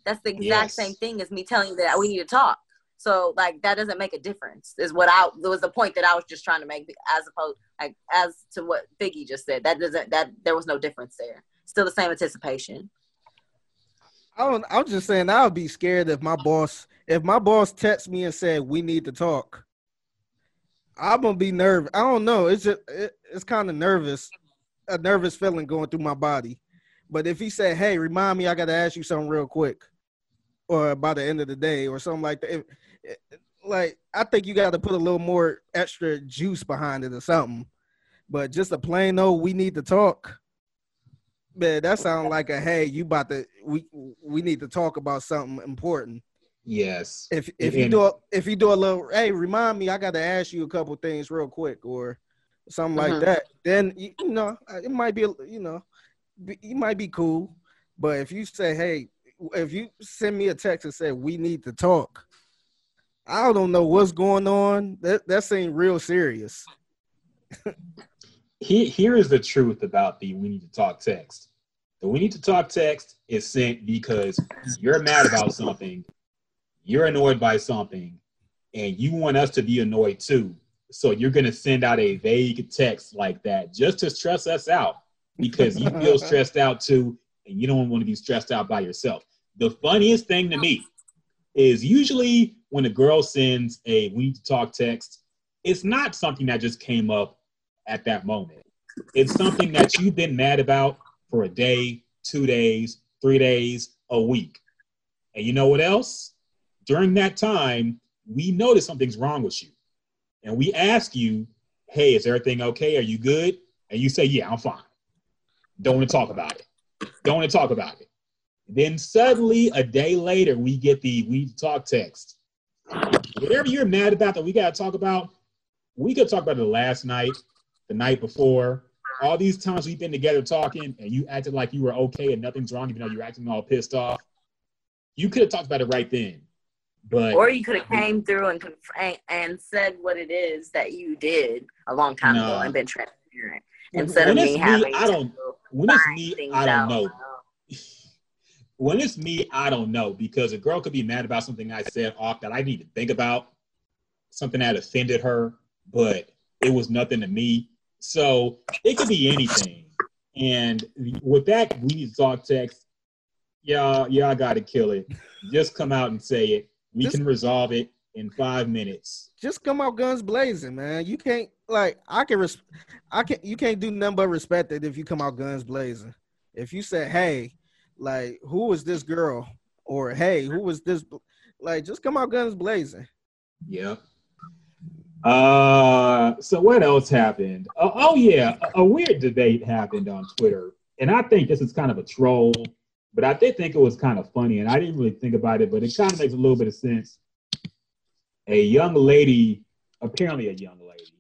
That's the exact Yes. same thing as me telling you that we need to talk. So like that doesn't make a difference. Is what I was the point that I was just trying to make as opposed like as to what Figgy just said. That doesn't that there was no difference there. Still the same anticipation. I don't, I'm just saying I would be scared if my boss if my boss texts me and said we need to talk. I'm gonna be nervous. I don't know. It's just it, it's kind of nervous, a nervous feeling going through my body. But if he said, "Hey, remind me, I got to ask you something real quick," or by the end of the day, or something like that, it- like I think you got to put a little more extra juice behind it or something. But just a plain old we need to talk. Man, that sounds like a hey, you about to we we need to talk about something important. Yes. If if you do a, if you do a little hey, remind me, I got to ask you a couple things real quick or something like Mhm. that. Then you, you know it might be you know be, you might be cool. But if you say hey, if you send me a text and say we need to talk, I don't know what's going on. That that seems real serious. He, here is the truth about the we need to talk text. The we need to talk text is sent because you're mad about something, you're annoyed by something, and you want us to be annoyed too. So you're going to send out a vague text like that just to stress us out because you feel [laughs] stressed out too, and you don't want to be stressed out by yourself. The funniest thing to me is usually when a girl sends a we need to talk text, it's not something that just came up at that moment. It's something that you've been mad about for a day, two days, three days, a week. And you know what else? During that time, we notice something's wrong with you. And we ask you, hey, is everything okay? Are you good? And you say, yeah, I'm fine. Don't want to talk about it. Don't want to talk about it. Then suddenly, a day later, we get the we talk text. Whatever you're mad about that we got to talk about, we could talk about it last night, the night before, all these times we've been together talking and you acted like you were okay and nothing's wrong, even though you're acting all pissed off. You could have talked about it right then. But Or you could have came through and conf- and- said what it is that you did a long time No. ago and been transparent instead when of me me, having I don't when it's me, things I don't out. know. When it's me, I don't know because a girl could be mad about something I said off that I need to think about, something that offended her, but it was nothing to me. So it could be anything. And with that, we need to talk text. Y'all, y'all got to kill it. Just come out and say it. We Just- can resolve it in five minutes. Just come out guns blazing, man. You can't like I can res- I can you can't do nothing but respect it if you come out guns blazing. If you say, hey, like who is this girl? Or hey, who was this like just come out guns blazing. yeah Uh, so what else happened? Uh, oh yeah, a, a weird debate happened on Twitter, and I think this is kind of a troll, but I did think it was kind of funny, and I didn't really think about it, but it kind of makes a little bit of sense. A young lady, apparently a young lady,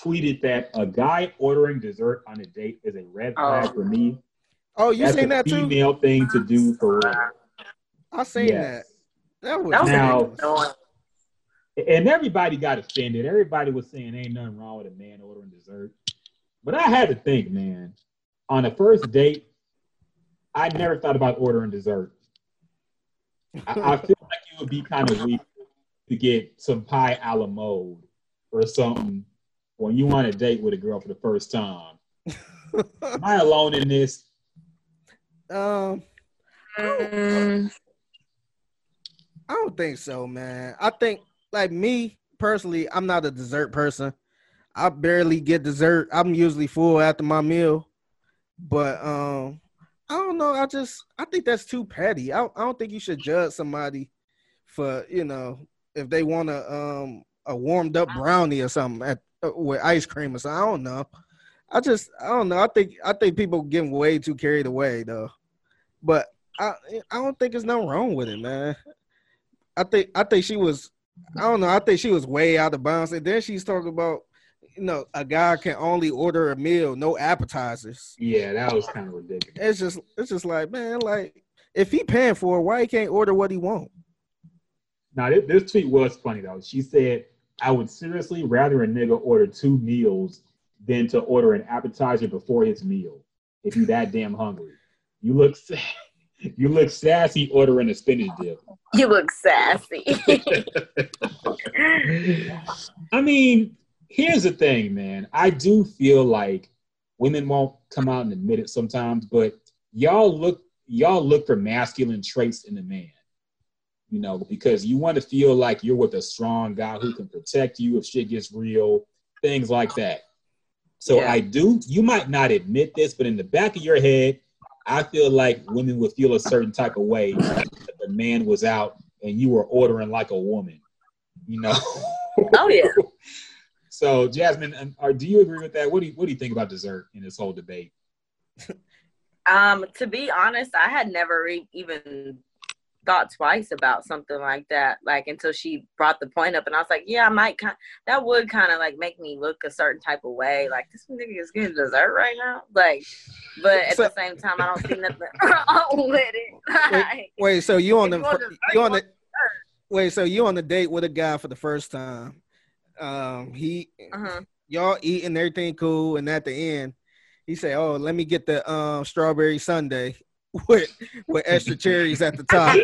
tweeted that a guy ordering dessert on a date is a red flag Oh. for me. Oh, you That's seen a that too? female thing to do for women. I seen Yes. that. That was, That was Now- ridiculous. and everybody got offended. Everybody was saying ain't nothing wrong with a man ordering dessert. But I had to think, man, on a first date, I never thought about ordering dessert. I, I [laughs] feel like it would be kind of weak to get some pie a la mode or something when you on a date with a girl for the first time. [laughs] Am I alone in this? Um Mm, I don't think so, man. I think like me personally, I'm not a dessert person. I barely get dessert. I'm usually full after my meal. But um I don't know. I just I think that's too petty. I, I don't think you should judge somebody for, you know, if they want a um a warmed up brownie or something at uh, with ice cream or something. I don't know. I just I don't know. I think I think people getting way too carried away though. But I I don't think there's nothing wrong with it, man. I think I think she was I don't know, I think she was way out of bounds. And then she's talking about, you know, a guy can only order a meal, no appetizers. Yeah, that was kind of ridiculous. It's just it's just like, man, like if he paying for it, why he can't order what he want? Now, this, this tweet was funny though. She said, "I would seriously rather a nigga order two meals than to order an appetizer before his meal. If you that damn hungry, you look [laughs] you look sassy ordering a spinach dip. you look sassy. [laughs] I mean, here's the thing, man. I do feel like women won't come out and admit it sometimes, but y'all look y'all look for masculine traits in a man. You know, because you want to feel like you're with a strong guy who can protect you if shit gets real, things like that. So Yeah. I do, you might not admit this, but in the back of your head, I feel like women would feel a certain type of way if the man was out and you were ordering like a woman. You know. Oh yeah. [laughs] so Jasmine, um, are, do you agree with that? What do you What do you think about dessert in this whole debate? [laughs] Um, to be honest, I had never re- even thought twice about something like that, like until she brought the point up, and I was like, yeah, I might kind that would kind of like make me look a certain type of way, like this nigga is getting dessert right now, like, but at So- the same time, I don't see nothing [laughs] wrong with it. Like, Wait, so you on the you want dessert, you you on the wait, so you on the date with a guy for the first time? Um, he uh-huh. y'all eating everything cool, and at the end, he say, "Oh, let me get the um strawberry sundae [laughs] with with extra cherries at the top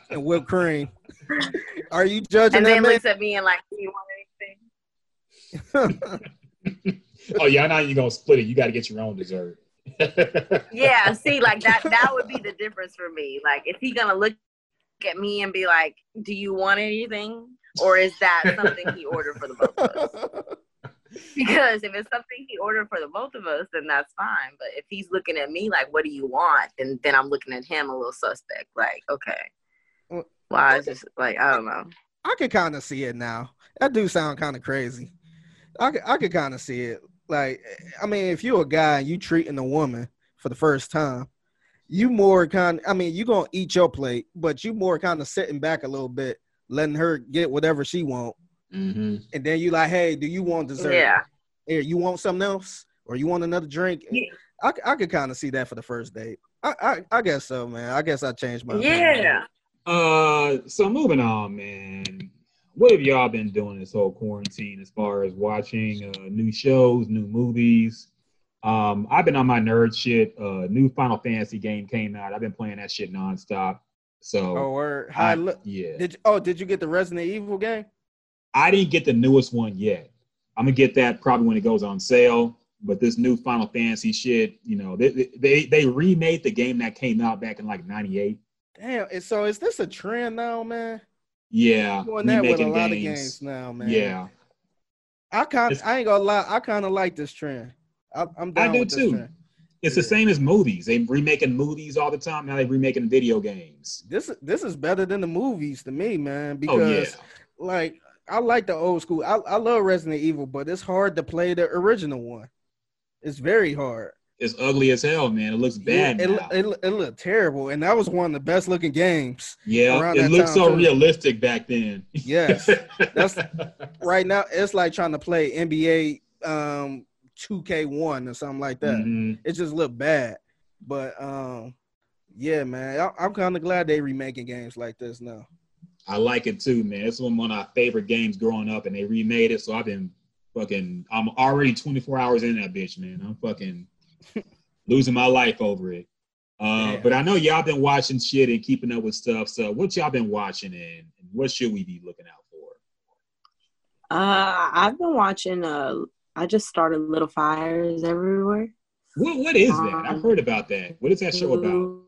[laughs] and whipped cream." Are you judging And then looks at me and like, do you want anything? [laughs] oh yeah, now you're gonna split it. You got to get your own dessert. Yeah, see, like that that would be the difference for me. Like, is he gonna look at me and be like, "Do you want anything?" Or is that something he ordered for the both of us? [laughs] Because if it's something he ordered for the both of us, then that's fine. But if he's looking at me like, "What do you want?" then then I'm looking at him a little suspect. Like, okay, why is this like I don't know. I could kind of see it now. That do sound kind of crazy. I could, I could kind of see it. Like, I mean, if you're a guy and you treating a woman for the first time, you more kind. I mean, you gonna eat your plate, but you more kind of sitting back a little bit, letting her get whatever she want, hmm and then you like, hey, do you want dessert? Yeah, Here, you want something else, or you want another drink? Yeah. I, I could kind of see that for the first date. I, I, I guess so, man. I guess I changed my. opinion. yeah. Uh, so moving on, man. What have y'all been doing this whole quarantine as far as watching uh, new shows, new movies? Um, I've been on my nerd shit. Uh, new Final Fantasy game came out. I've been playing that shit nonstop. So Oh, or I, hi, look. yeah, Did you, oh, did you get the Resident Evil game? I didn't get the newest one yet. I'm gonna get that probably when it goes on sale. But this new Final Fantasy shit, you know, they they they remade the game that came out back in like '98. Damn. and So is this a trend now, man? Yeah, Doing that with a lot of games now, man. Yeah, I kind I ain't gonna lie, I kind of like this trend. I, I'm down I do too. trend. It's the same as movies. They remaking movies all the time. Now they remaking video games. This this is better than the movies to me, man. Because Oh yeah, like I like the old school. I, I love Resident Evil, but it's hard to play the original one. It's very hard. it's ugly as hell, man. It looks bad Yeah, it, it, it looked terrible, and that was one of the best looking games. yeah, it looked so too. realistic back then. Yes, [laughs] that's right now. It's like trying to play NBA um 2K1 or something like that. Mhm. It just looked bad. But um, yeah, man, I, I'm kind of glad they remaking games like this now. I like it too, man. It's one of my favorite games growing up, and they remade it. So I've been fucking. I'm already 24 hours in that bitch, man. I'm fucking [laughs] losing my life over it. Uh, Yeah. but I know y'all been watching shit and keeping up with stuff. So what y'all been watching, and, and what should we be looking out for? Uh, I've been watching. Uh, I just started Little Fires Everywhere. What what is that? I've Um, heard about that. What is that show about?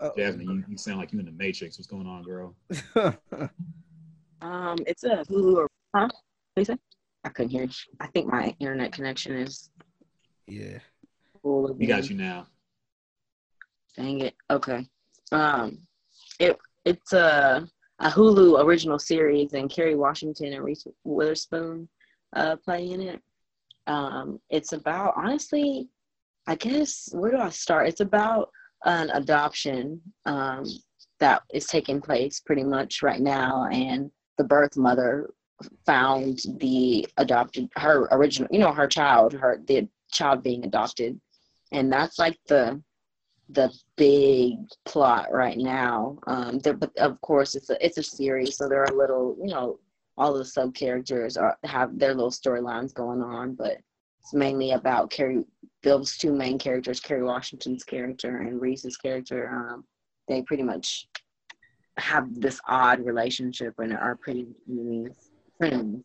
Hulu. Uh, Jasmine, you, you sound like you in the Matrix. What's going on, girl? [laughs] Um, it's a Hulu. Or, huh? What you say? I couldn't hear. you. I think my internet connection is yeah. full. We got you now. Dang it. Okay. Um, it it's a a Hulu original series, and Kerry Washington and Reese Witherspoon uh, play in it. Um, it's about honestly, I guess where do I start? It's about an adoption um, that is taking place pretty much right now, and the birth mother found the adopted her original, you know, her child, her the child being adopted, and that's like the the big plot right now. Um, there, but of course, it's a it's a series, so there are little, you know, all the sub characters are have their little storylines going on, but it's mainly about Carrie. Bill's two main characters, Kerry Washington's character and Reese's character. Um, they pretty much have this odd relationship and are pretty friends.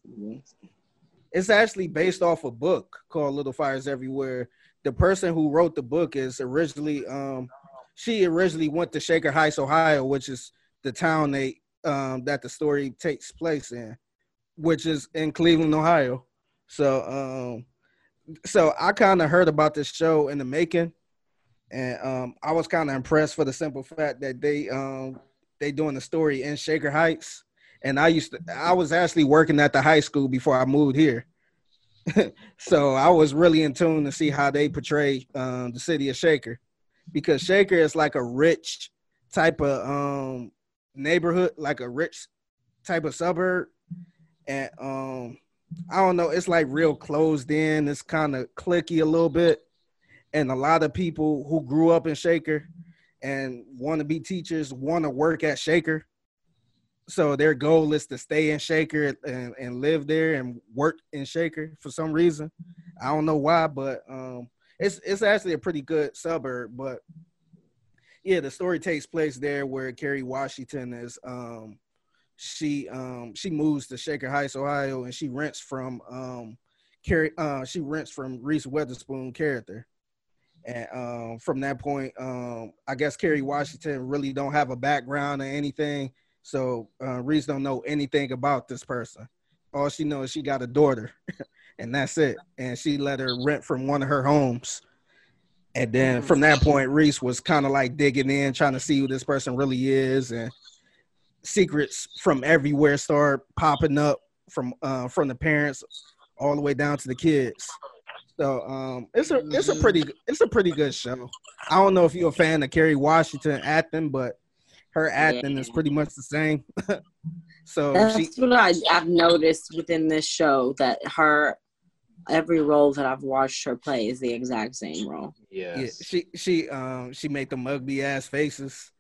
It's actually based off a book called Little Fires Everywhere. The person who wrote the book is originally um she originally went to Shaker Heights, Ohio, which is the town they um that the story takes place in, which is in Cleveland, Ohio. So um so I kind of heard about this show in the making and um I was kind of impressed for the simple fact that they um they doing the story in Shaker Heights, and I used to I was actually working at the high school before I moved here, [laughs] so I was really in tune to see how they portray um, the city of Shaker, because Shaker is like a rich type of um, neighborhood, like a rich type of suburb, and um, I don't know, it's like real closed in. It's kind of clicky a little bit, and a lot of people who grew up in Shaker and want to be teachers want to work at Shaker. So their goal is to stay in Shaker and, and live there and work in Shaker for some reason. I don't know why, but um, it's it's actually a pretty good suburb. But yeah, the story takes place there where Kerry Washington is um, she um, she moves to Shaker Heights, Ohio, and she rents from um, Kerry uh, she rents from Reese Witherspoon character. And um, from that point, um, I guess Kerry Washington really don't have a background or anything. So uh, Reese don't know anything about this person. All she knows she got a daughter, [laughs] and that's it. And she let her rent from one of her homes. And then from that point, Reese was kind of like digging in, trying to see who this person really is, and secrets from everywhere start popping up from uh, from the parents all the way down to the kids. So um, it's a it's a pretty it's a pretty good show. I don't know if you're a fan of Kerry Washington acting, but her acting is pretty much the same. [laughs] so That's she what I, I've noticed within this show that her every role that I've watched her play is the exact same role. Yes. yeah, she she um she made the ugly ass faces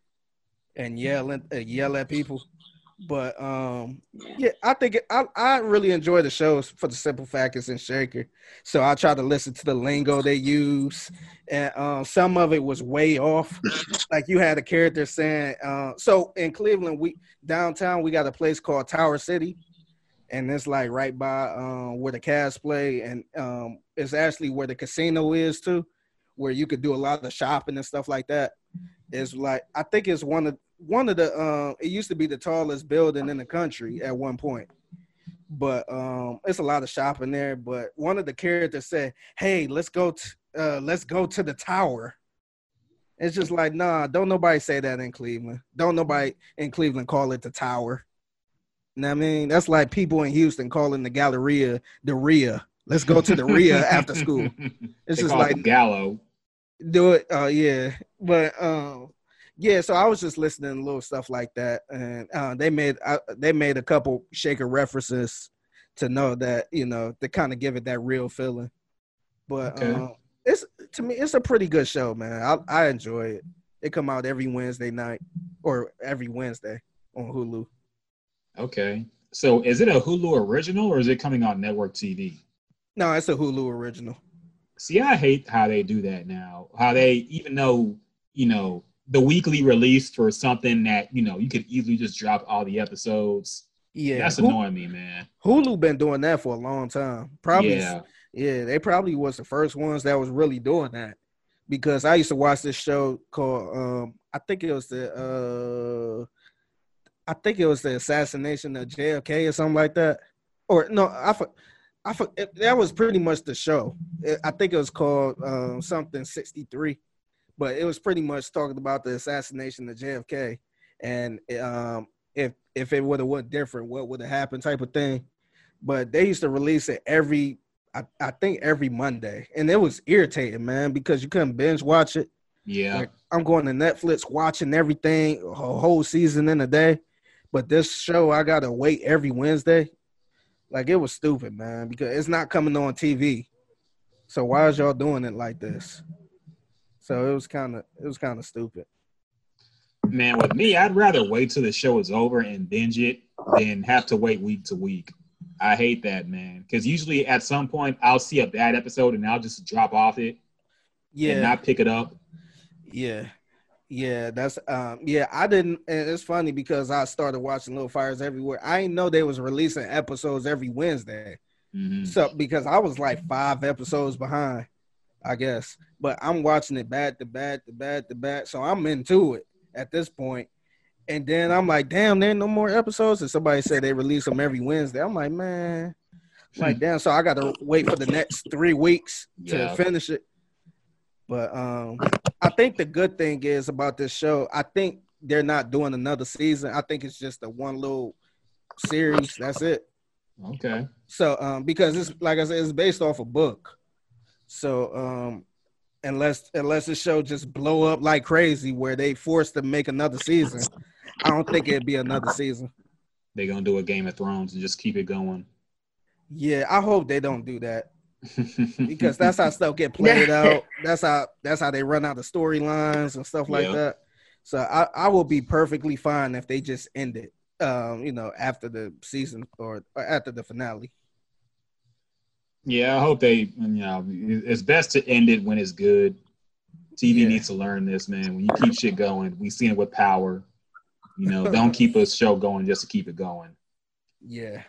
and yell at uh, yell at people. But um Yeah. I think it, I I really enjoy the shows for the simple fact it's in Shaker. So I try to listen to the lingo they use, and um, some of it was way off. like you had a character saying, uh, so in Cleveland, we downtown we got a place called Tower City, and it's like right by um, where the Cavs play, and um, it's actually where the casino is too, where you could do a lot of shopping and stuff like that. It's like I think it's one of one of the uh, it used to be the tallest building in the country at one point. But um it's a lot of shopping there but one of the characters said hey let's go to uh let's go to the tower. It's just like nah don't nobody say that in cleveland. Don't nobody in cleveland call it the tower. You know what i mean? That's like people in houston calling the galleria the ria. Let's go to the ria after school. [laughs] It's just like Gallo. Do it. Uh yeah. But um yeah so i was just listening to little stuff like that and uh they made uh, they made a couple shaker references to know that you know to kind of give it that real feeling. But Okay. um it's to me it's a pretty good show man. I i enjoy it. It come out every wednesday night or every wednesday on hulu. Okay. So is it a Hulu original or is it coming on network TV? no it's a hulu original See, I hate how they do that now. How they, even though, you know, the weekly release for something that, you know, you could easily just drop all the episodes. yeah That's Hu- annoying me, man. hulu been doing that for a long time probably Yeah. Yeah, they probably was the first ones that was really doing that. Because I used to watch this show called um I think it was the uh I think it was the assassination of JFK or something like that. Or no, I I that was pretty much the show. It- I think it was called um something 63. But it was pretty much talking about the assassination of JFK and um if if it would have went different, what would have happened type of thing. But they used to release it every I, I think every Monday. And it was irritating, man, because you couldn't binge watch it. Yeah. Like I'm going to Netflix watching everything a whole season in a day. But this show I gotta wait every Wednesday. Like it was stupid, man, because it's not coming on TV. So why is y'all doing it like this? So it was kind of it was kind of stupid. Man, with me, I'd rather wait till the show is over and binge it than have to wait week to week. I hate that, man. Because usually at some point I'll see a bad episode and I'll just drop off it Yeah. and not pick it up. yeah, yeah. That's um, yeah. I didn't. And it's funny because I started watching Little Fires Everywhere. I didn't know they was releasing episodes every Wednesday. Mhm. So because I was like five episodes behind, I guess. But I'm watching it bad to bad to bad to bad. So I'm into it at this point. And then I'm like, damn, there ain't no more episodes. And somebody said they release them every Wednesday. I'm like, man. I'm like, damn, so I gotta wait for the next three weeks to Yeah. finish it. But um I think the good thing is about this show, I think they're not doing another season. I think it's just a one little series. That's it. Okay. So um because it's like I said, it's based off a book. So um unless unless the show just blow up like crazy where they forced to make another season, I don't think it'd be another season. They're gonna do a Game of Thrones and just keep it going. Yeah, I hope they don't do that because that's how stuff get played out. That's how that's how they run out of storylines and stuff like Yeah. that. So I, I will be perfectly fine if they just end it. Um, you know, after the season or, or after the finale. Yeah, I hope they. You know, it's best to end it when it's good. TV Yeah. needs to learn this, man. When you keep shit going, we see it with power. You know, [laughs] don't keep a show going just to keep it going. Yeah.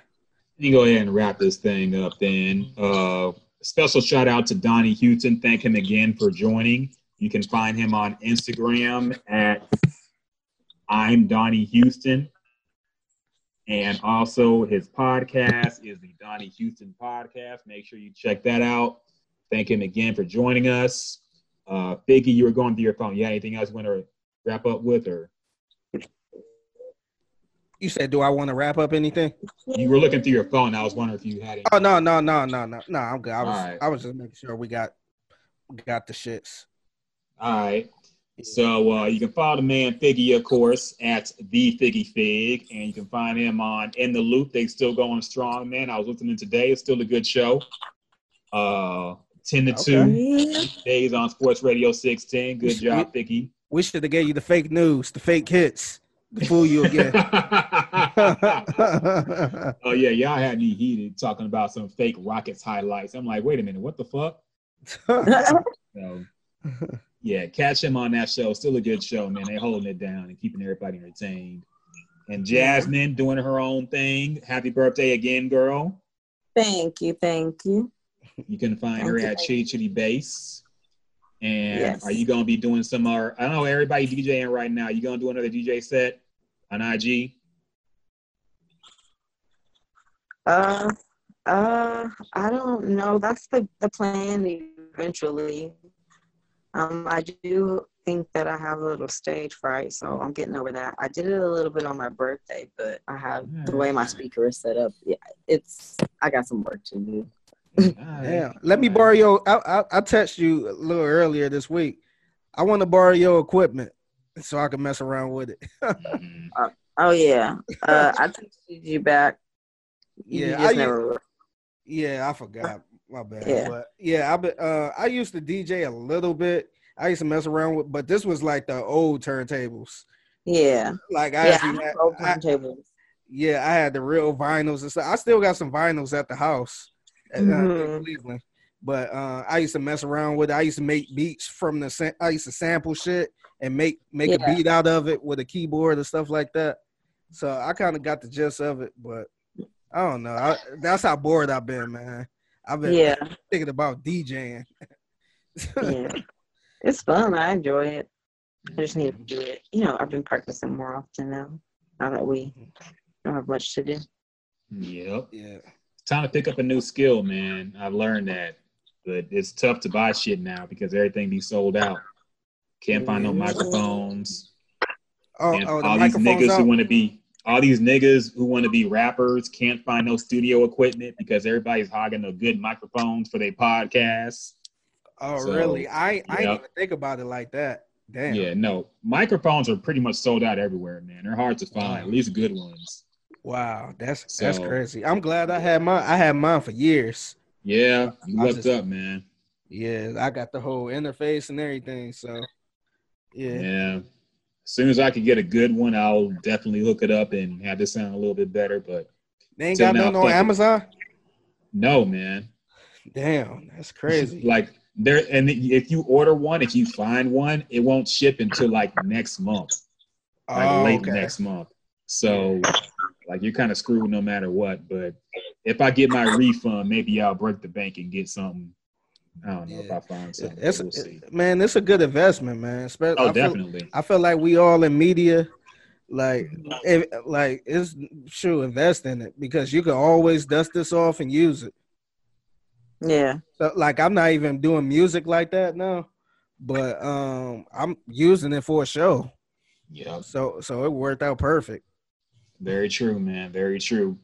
You go ahead and wrap this thing up then. Uh, special shout out to Donnie Houston. Thank him again for joining. You can find him on Instagram at I'm Donnie Houston. And also his podcast is the Donnie Houston Podcast. Make sure you check that out. Thank him again for joining us. Uh, Figgy, you were going through your phone. Got anything else you want to wrap up with, or You said, do I want to wrap up anything? you were looking through your phone? I was wondering if you had any. Oh no, no, no, no, no, no. I'm good. I was Alright. I was just making sure we got got the shits. All right. So uh, you can follow the man Figgy, of course, at the Figgy Fig, and you can find him on In the Loop. They still going strong, man. I was listening today. It's still a good show. Uh, ten to two days on Sports Radio six ten. Good job, Figgy. We should have gave you the fake news, the fake hits, to fool you again. [laughs] [laughs] oh yeah, y'all had me heated talking about some fake Rockets highlights. I'm like, wait a minute, what the fuck? [laughs] So, yeah, catch him on that show. Still a good show, man. They holding it down and keeping everybody entertained. And Jasmine doing her own thing. Happy birthday again, girl. Thank you, thank you. You can find her Thank at Chitty Chitty Bass. And Yes. are you gonna be doing some more? I don't know everybody DJing right now. You gonna do another DJ set on IG? Uh, uh, I don't know. That's the the plan eventually. Um, I do think that I have a little stage fright, so I'm getting over that. I did it a little bit on my birthday, but I have the way my speaker is set up. Yeah, it's I got some work to do. [laughs] Yeah. Let me borrow your. I, I I texted you a little earlier this week. I want to borrow your equipment so I can mess around with it. [laughs] Mhm. Oh yeah, uh, I texted you back. You Yeah, just I- never. Yeah, I forgot. My bad. Yeah. But yeah, I be, uh I used to DJ a little bit. I used to mess around with, but this was like the old turntables. Yeah, Like I yeah. actually had, have old I- turntables. yeah, I had the real vinyls and stuff. I still got some vinyls at the house uh, in Mhm. Cleveland. But uh, I used to mess around with. it. I used to make beats from the. Sa- I used to sample shit and make make a beat out of it with a keyboard and stuff like that. So I kind of got the gist of it, but I don't know. I, that's how bored I've been, man. I've been Yeah, thinking about DJing. [laughs] yeah. It's fun. I enjoy it. I just need to do it. You know, I've been practicing more often now. Now that we don't have much to do. Yep. yeah. It's time to pick up a new skill, man. I've learned that. But it's tough to buy shit now because everything be sold out. Can't find no Mhm. microphones. Oh, oh, the all these niggas out. who want to be all these niggas who want to be rappers can't find no studio equipment because everybody's hogging the good microphones for their podcasts. oh, so, really? I I didn't even think about it like that. Damn. Yeah, no. Microphones are pretty much sold out everywhere, man. They're hard to find, at least good ones. Wow, that's that's crazy. I'm glad I had mine. I had mine for years. Yeah, you I looked just- up, man. Yeah, I got the whole interface and everything. So, yeah, Yeah. As soon as I could get a good one, I'll definitely hook it up and have this sound a little bit better. But they ain't got none on. Amazon. no, man. Damn, that's crazy. [laughs] like there, and if you order one, if you find one, it won't ship until like next month. like oh, late okay. next month. So like you're kind of screwed no matter what. But if I get my refund, maybe I'll break the bank and get something. I don't know if Yeah. I find something. It's we'll see. man, it's a good investment, man. Especially, Oh, I feel, definitely. I feel like we all in media, like, if, like it's true. Invest in it because you can always dust this off and use it. Yeah. So, like, I'm not even doing music like that now, but um, I'm using it for a show. Yeah, So so it worked out perfect. very true, man. Very true.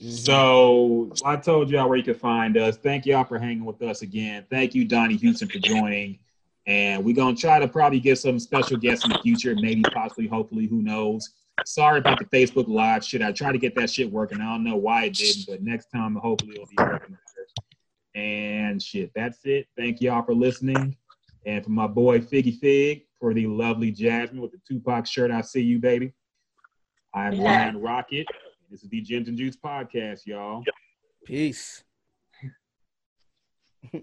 Mhm. So I told y'all where you could find us. Thank y'all for hanging with us again. Thank you, Donnie Houston, for joining. And we're gonna try to probably get some special guests in the future, maybe, possibly, hopefully, who knows. Sorry about the Facebook Live shit. I tried to get that shit working. I don't know why it didn't, but next time, hopefully, it'll be working. better. And shit, that's it. Thank y'all for listening. And for my boy Figgy Fig, for the lovely Jasmine with the Tupac shirt, I see you, baby. I'm Yeah. Ryan Rocket. This is the Gems and Juice podcast, y'all. Peace. [laughs]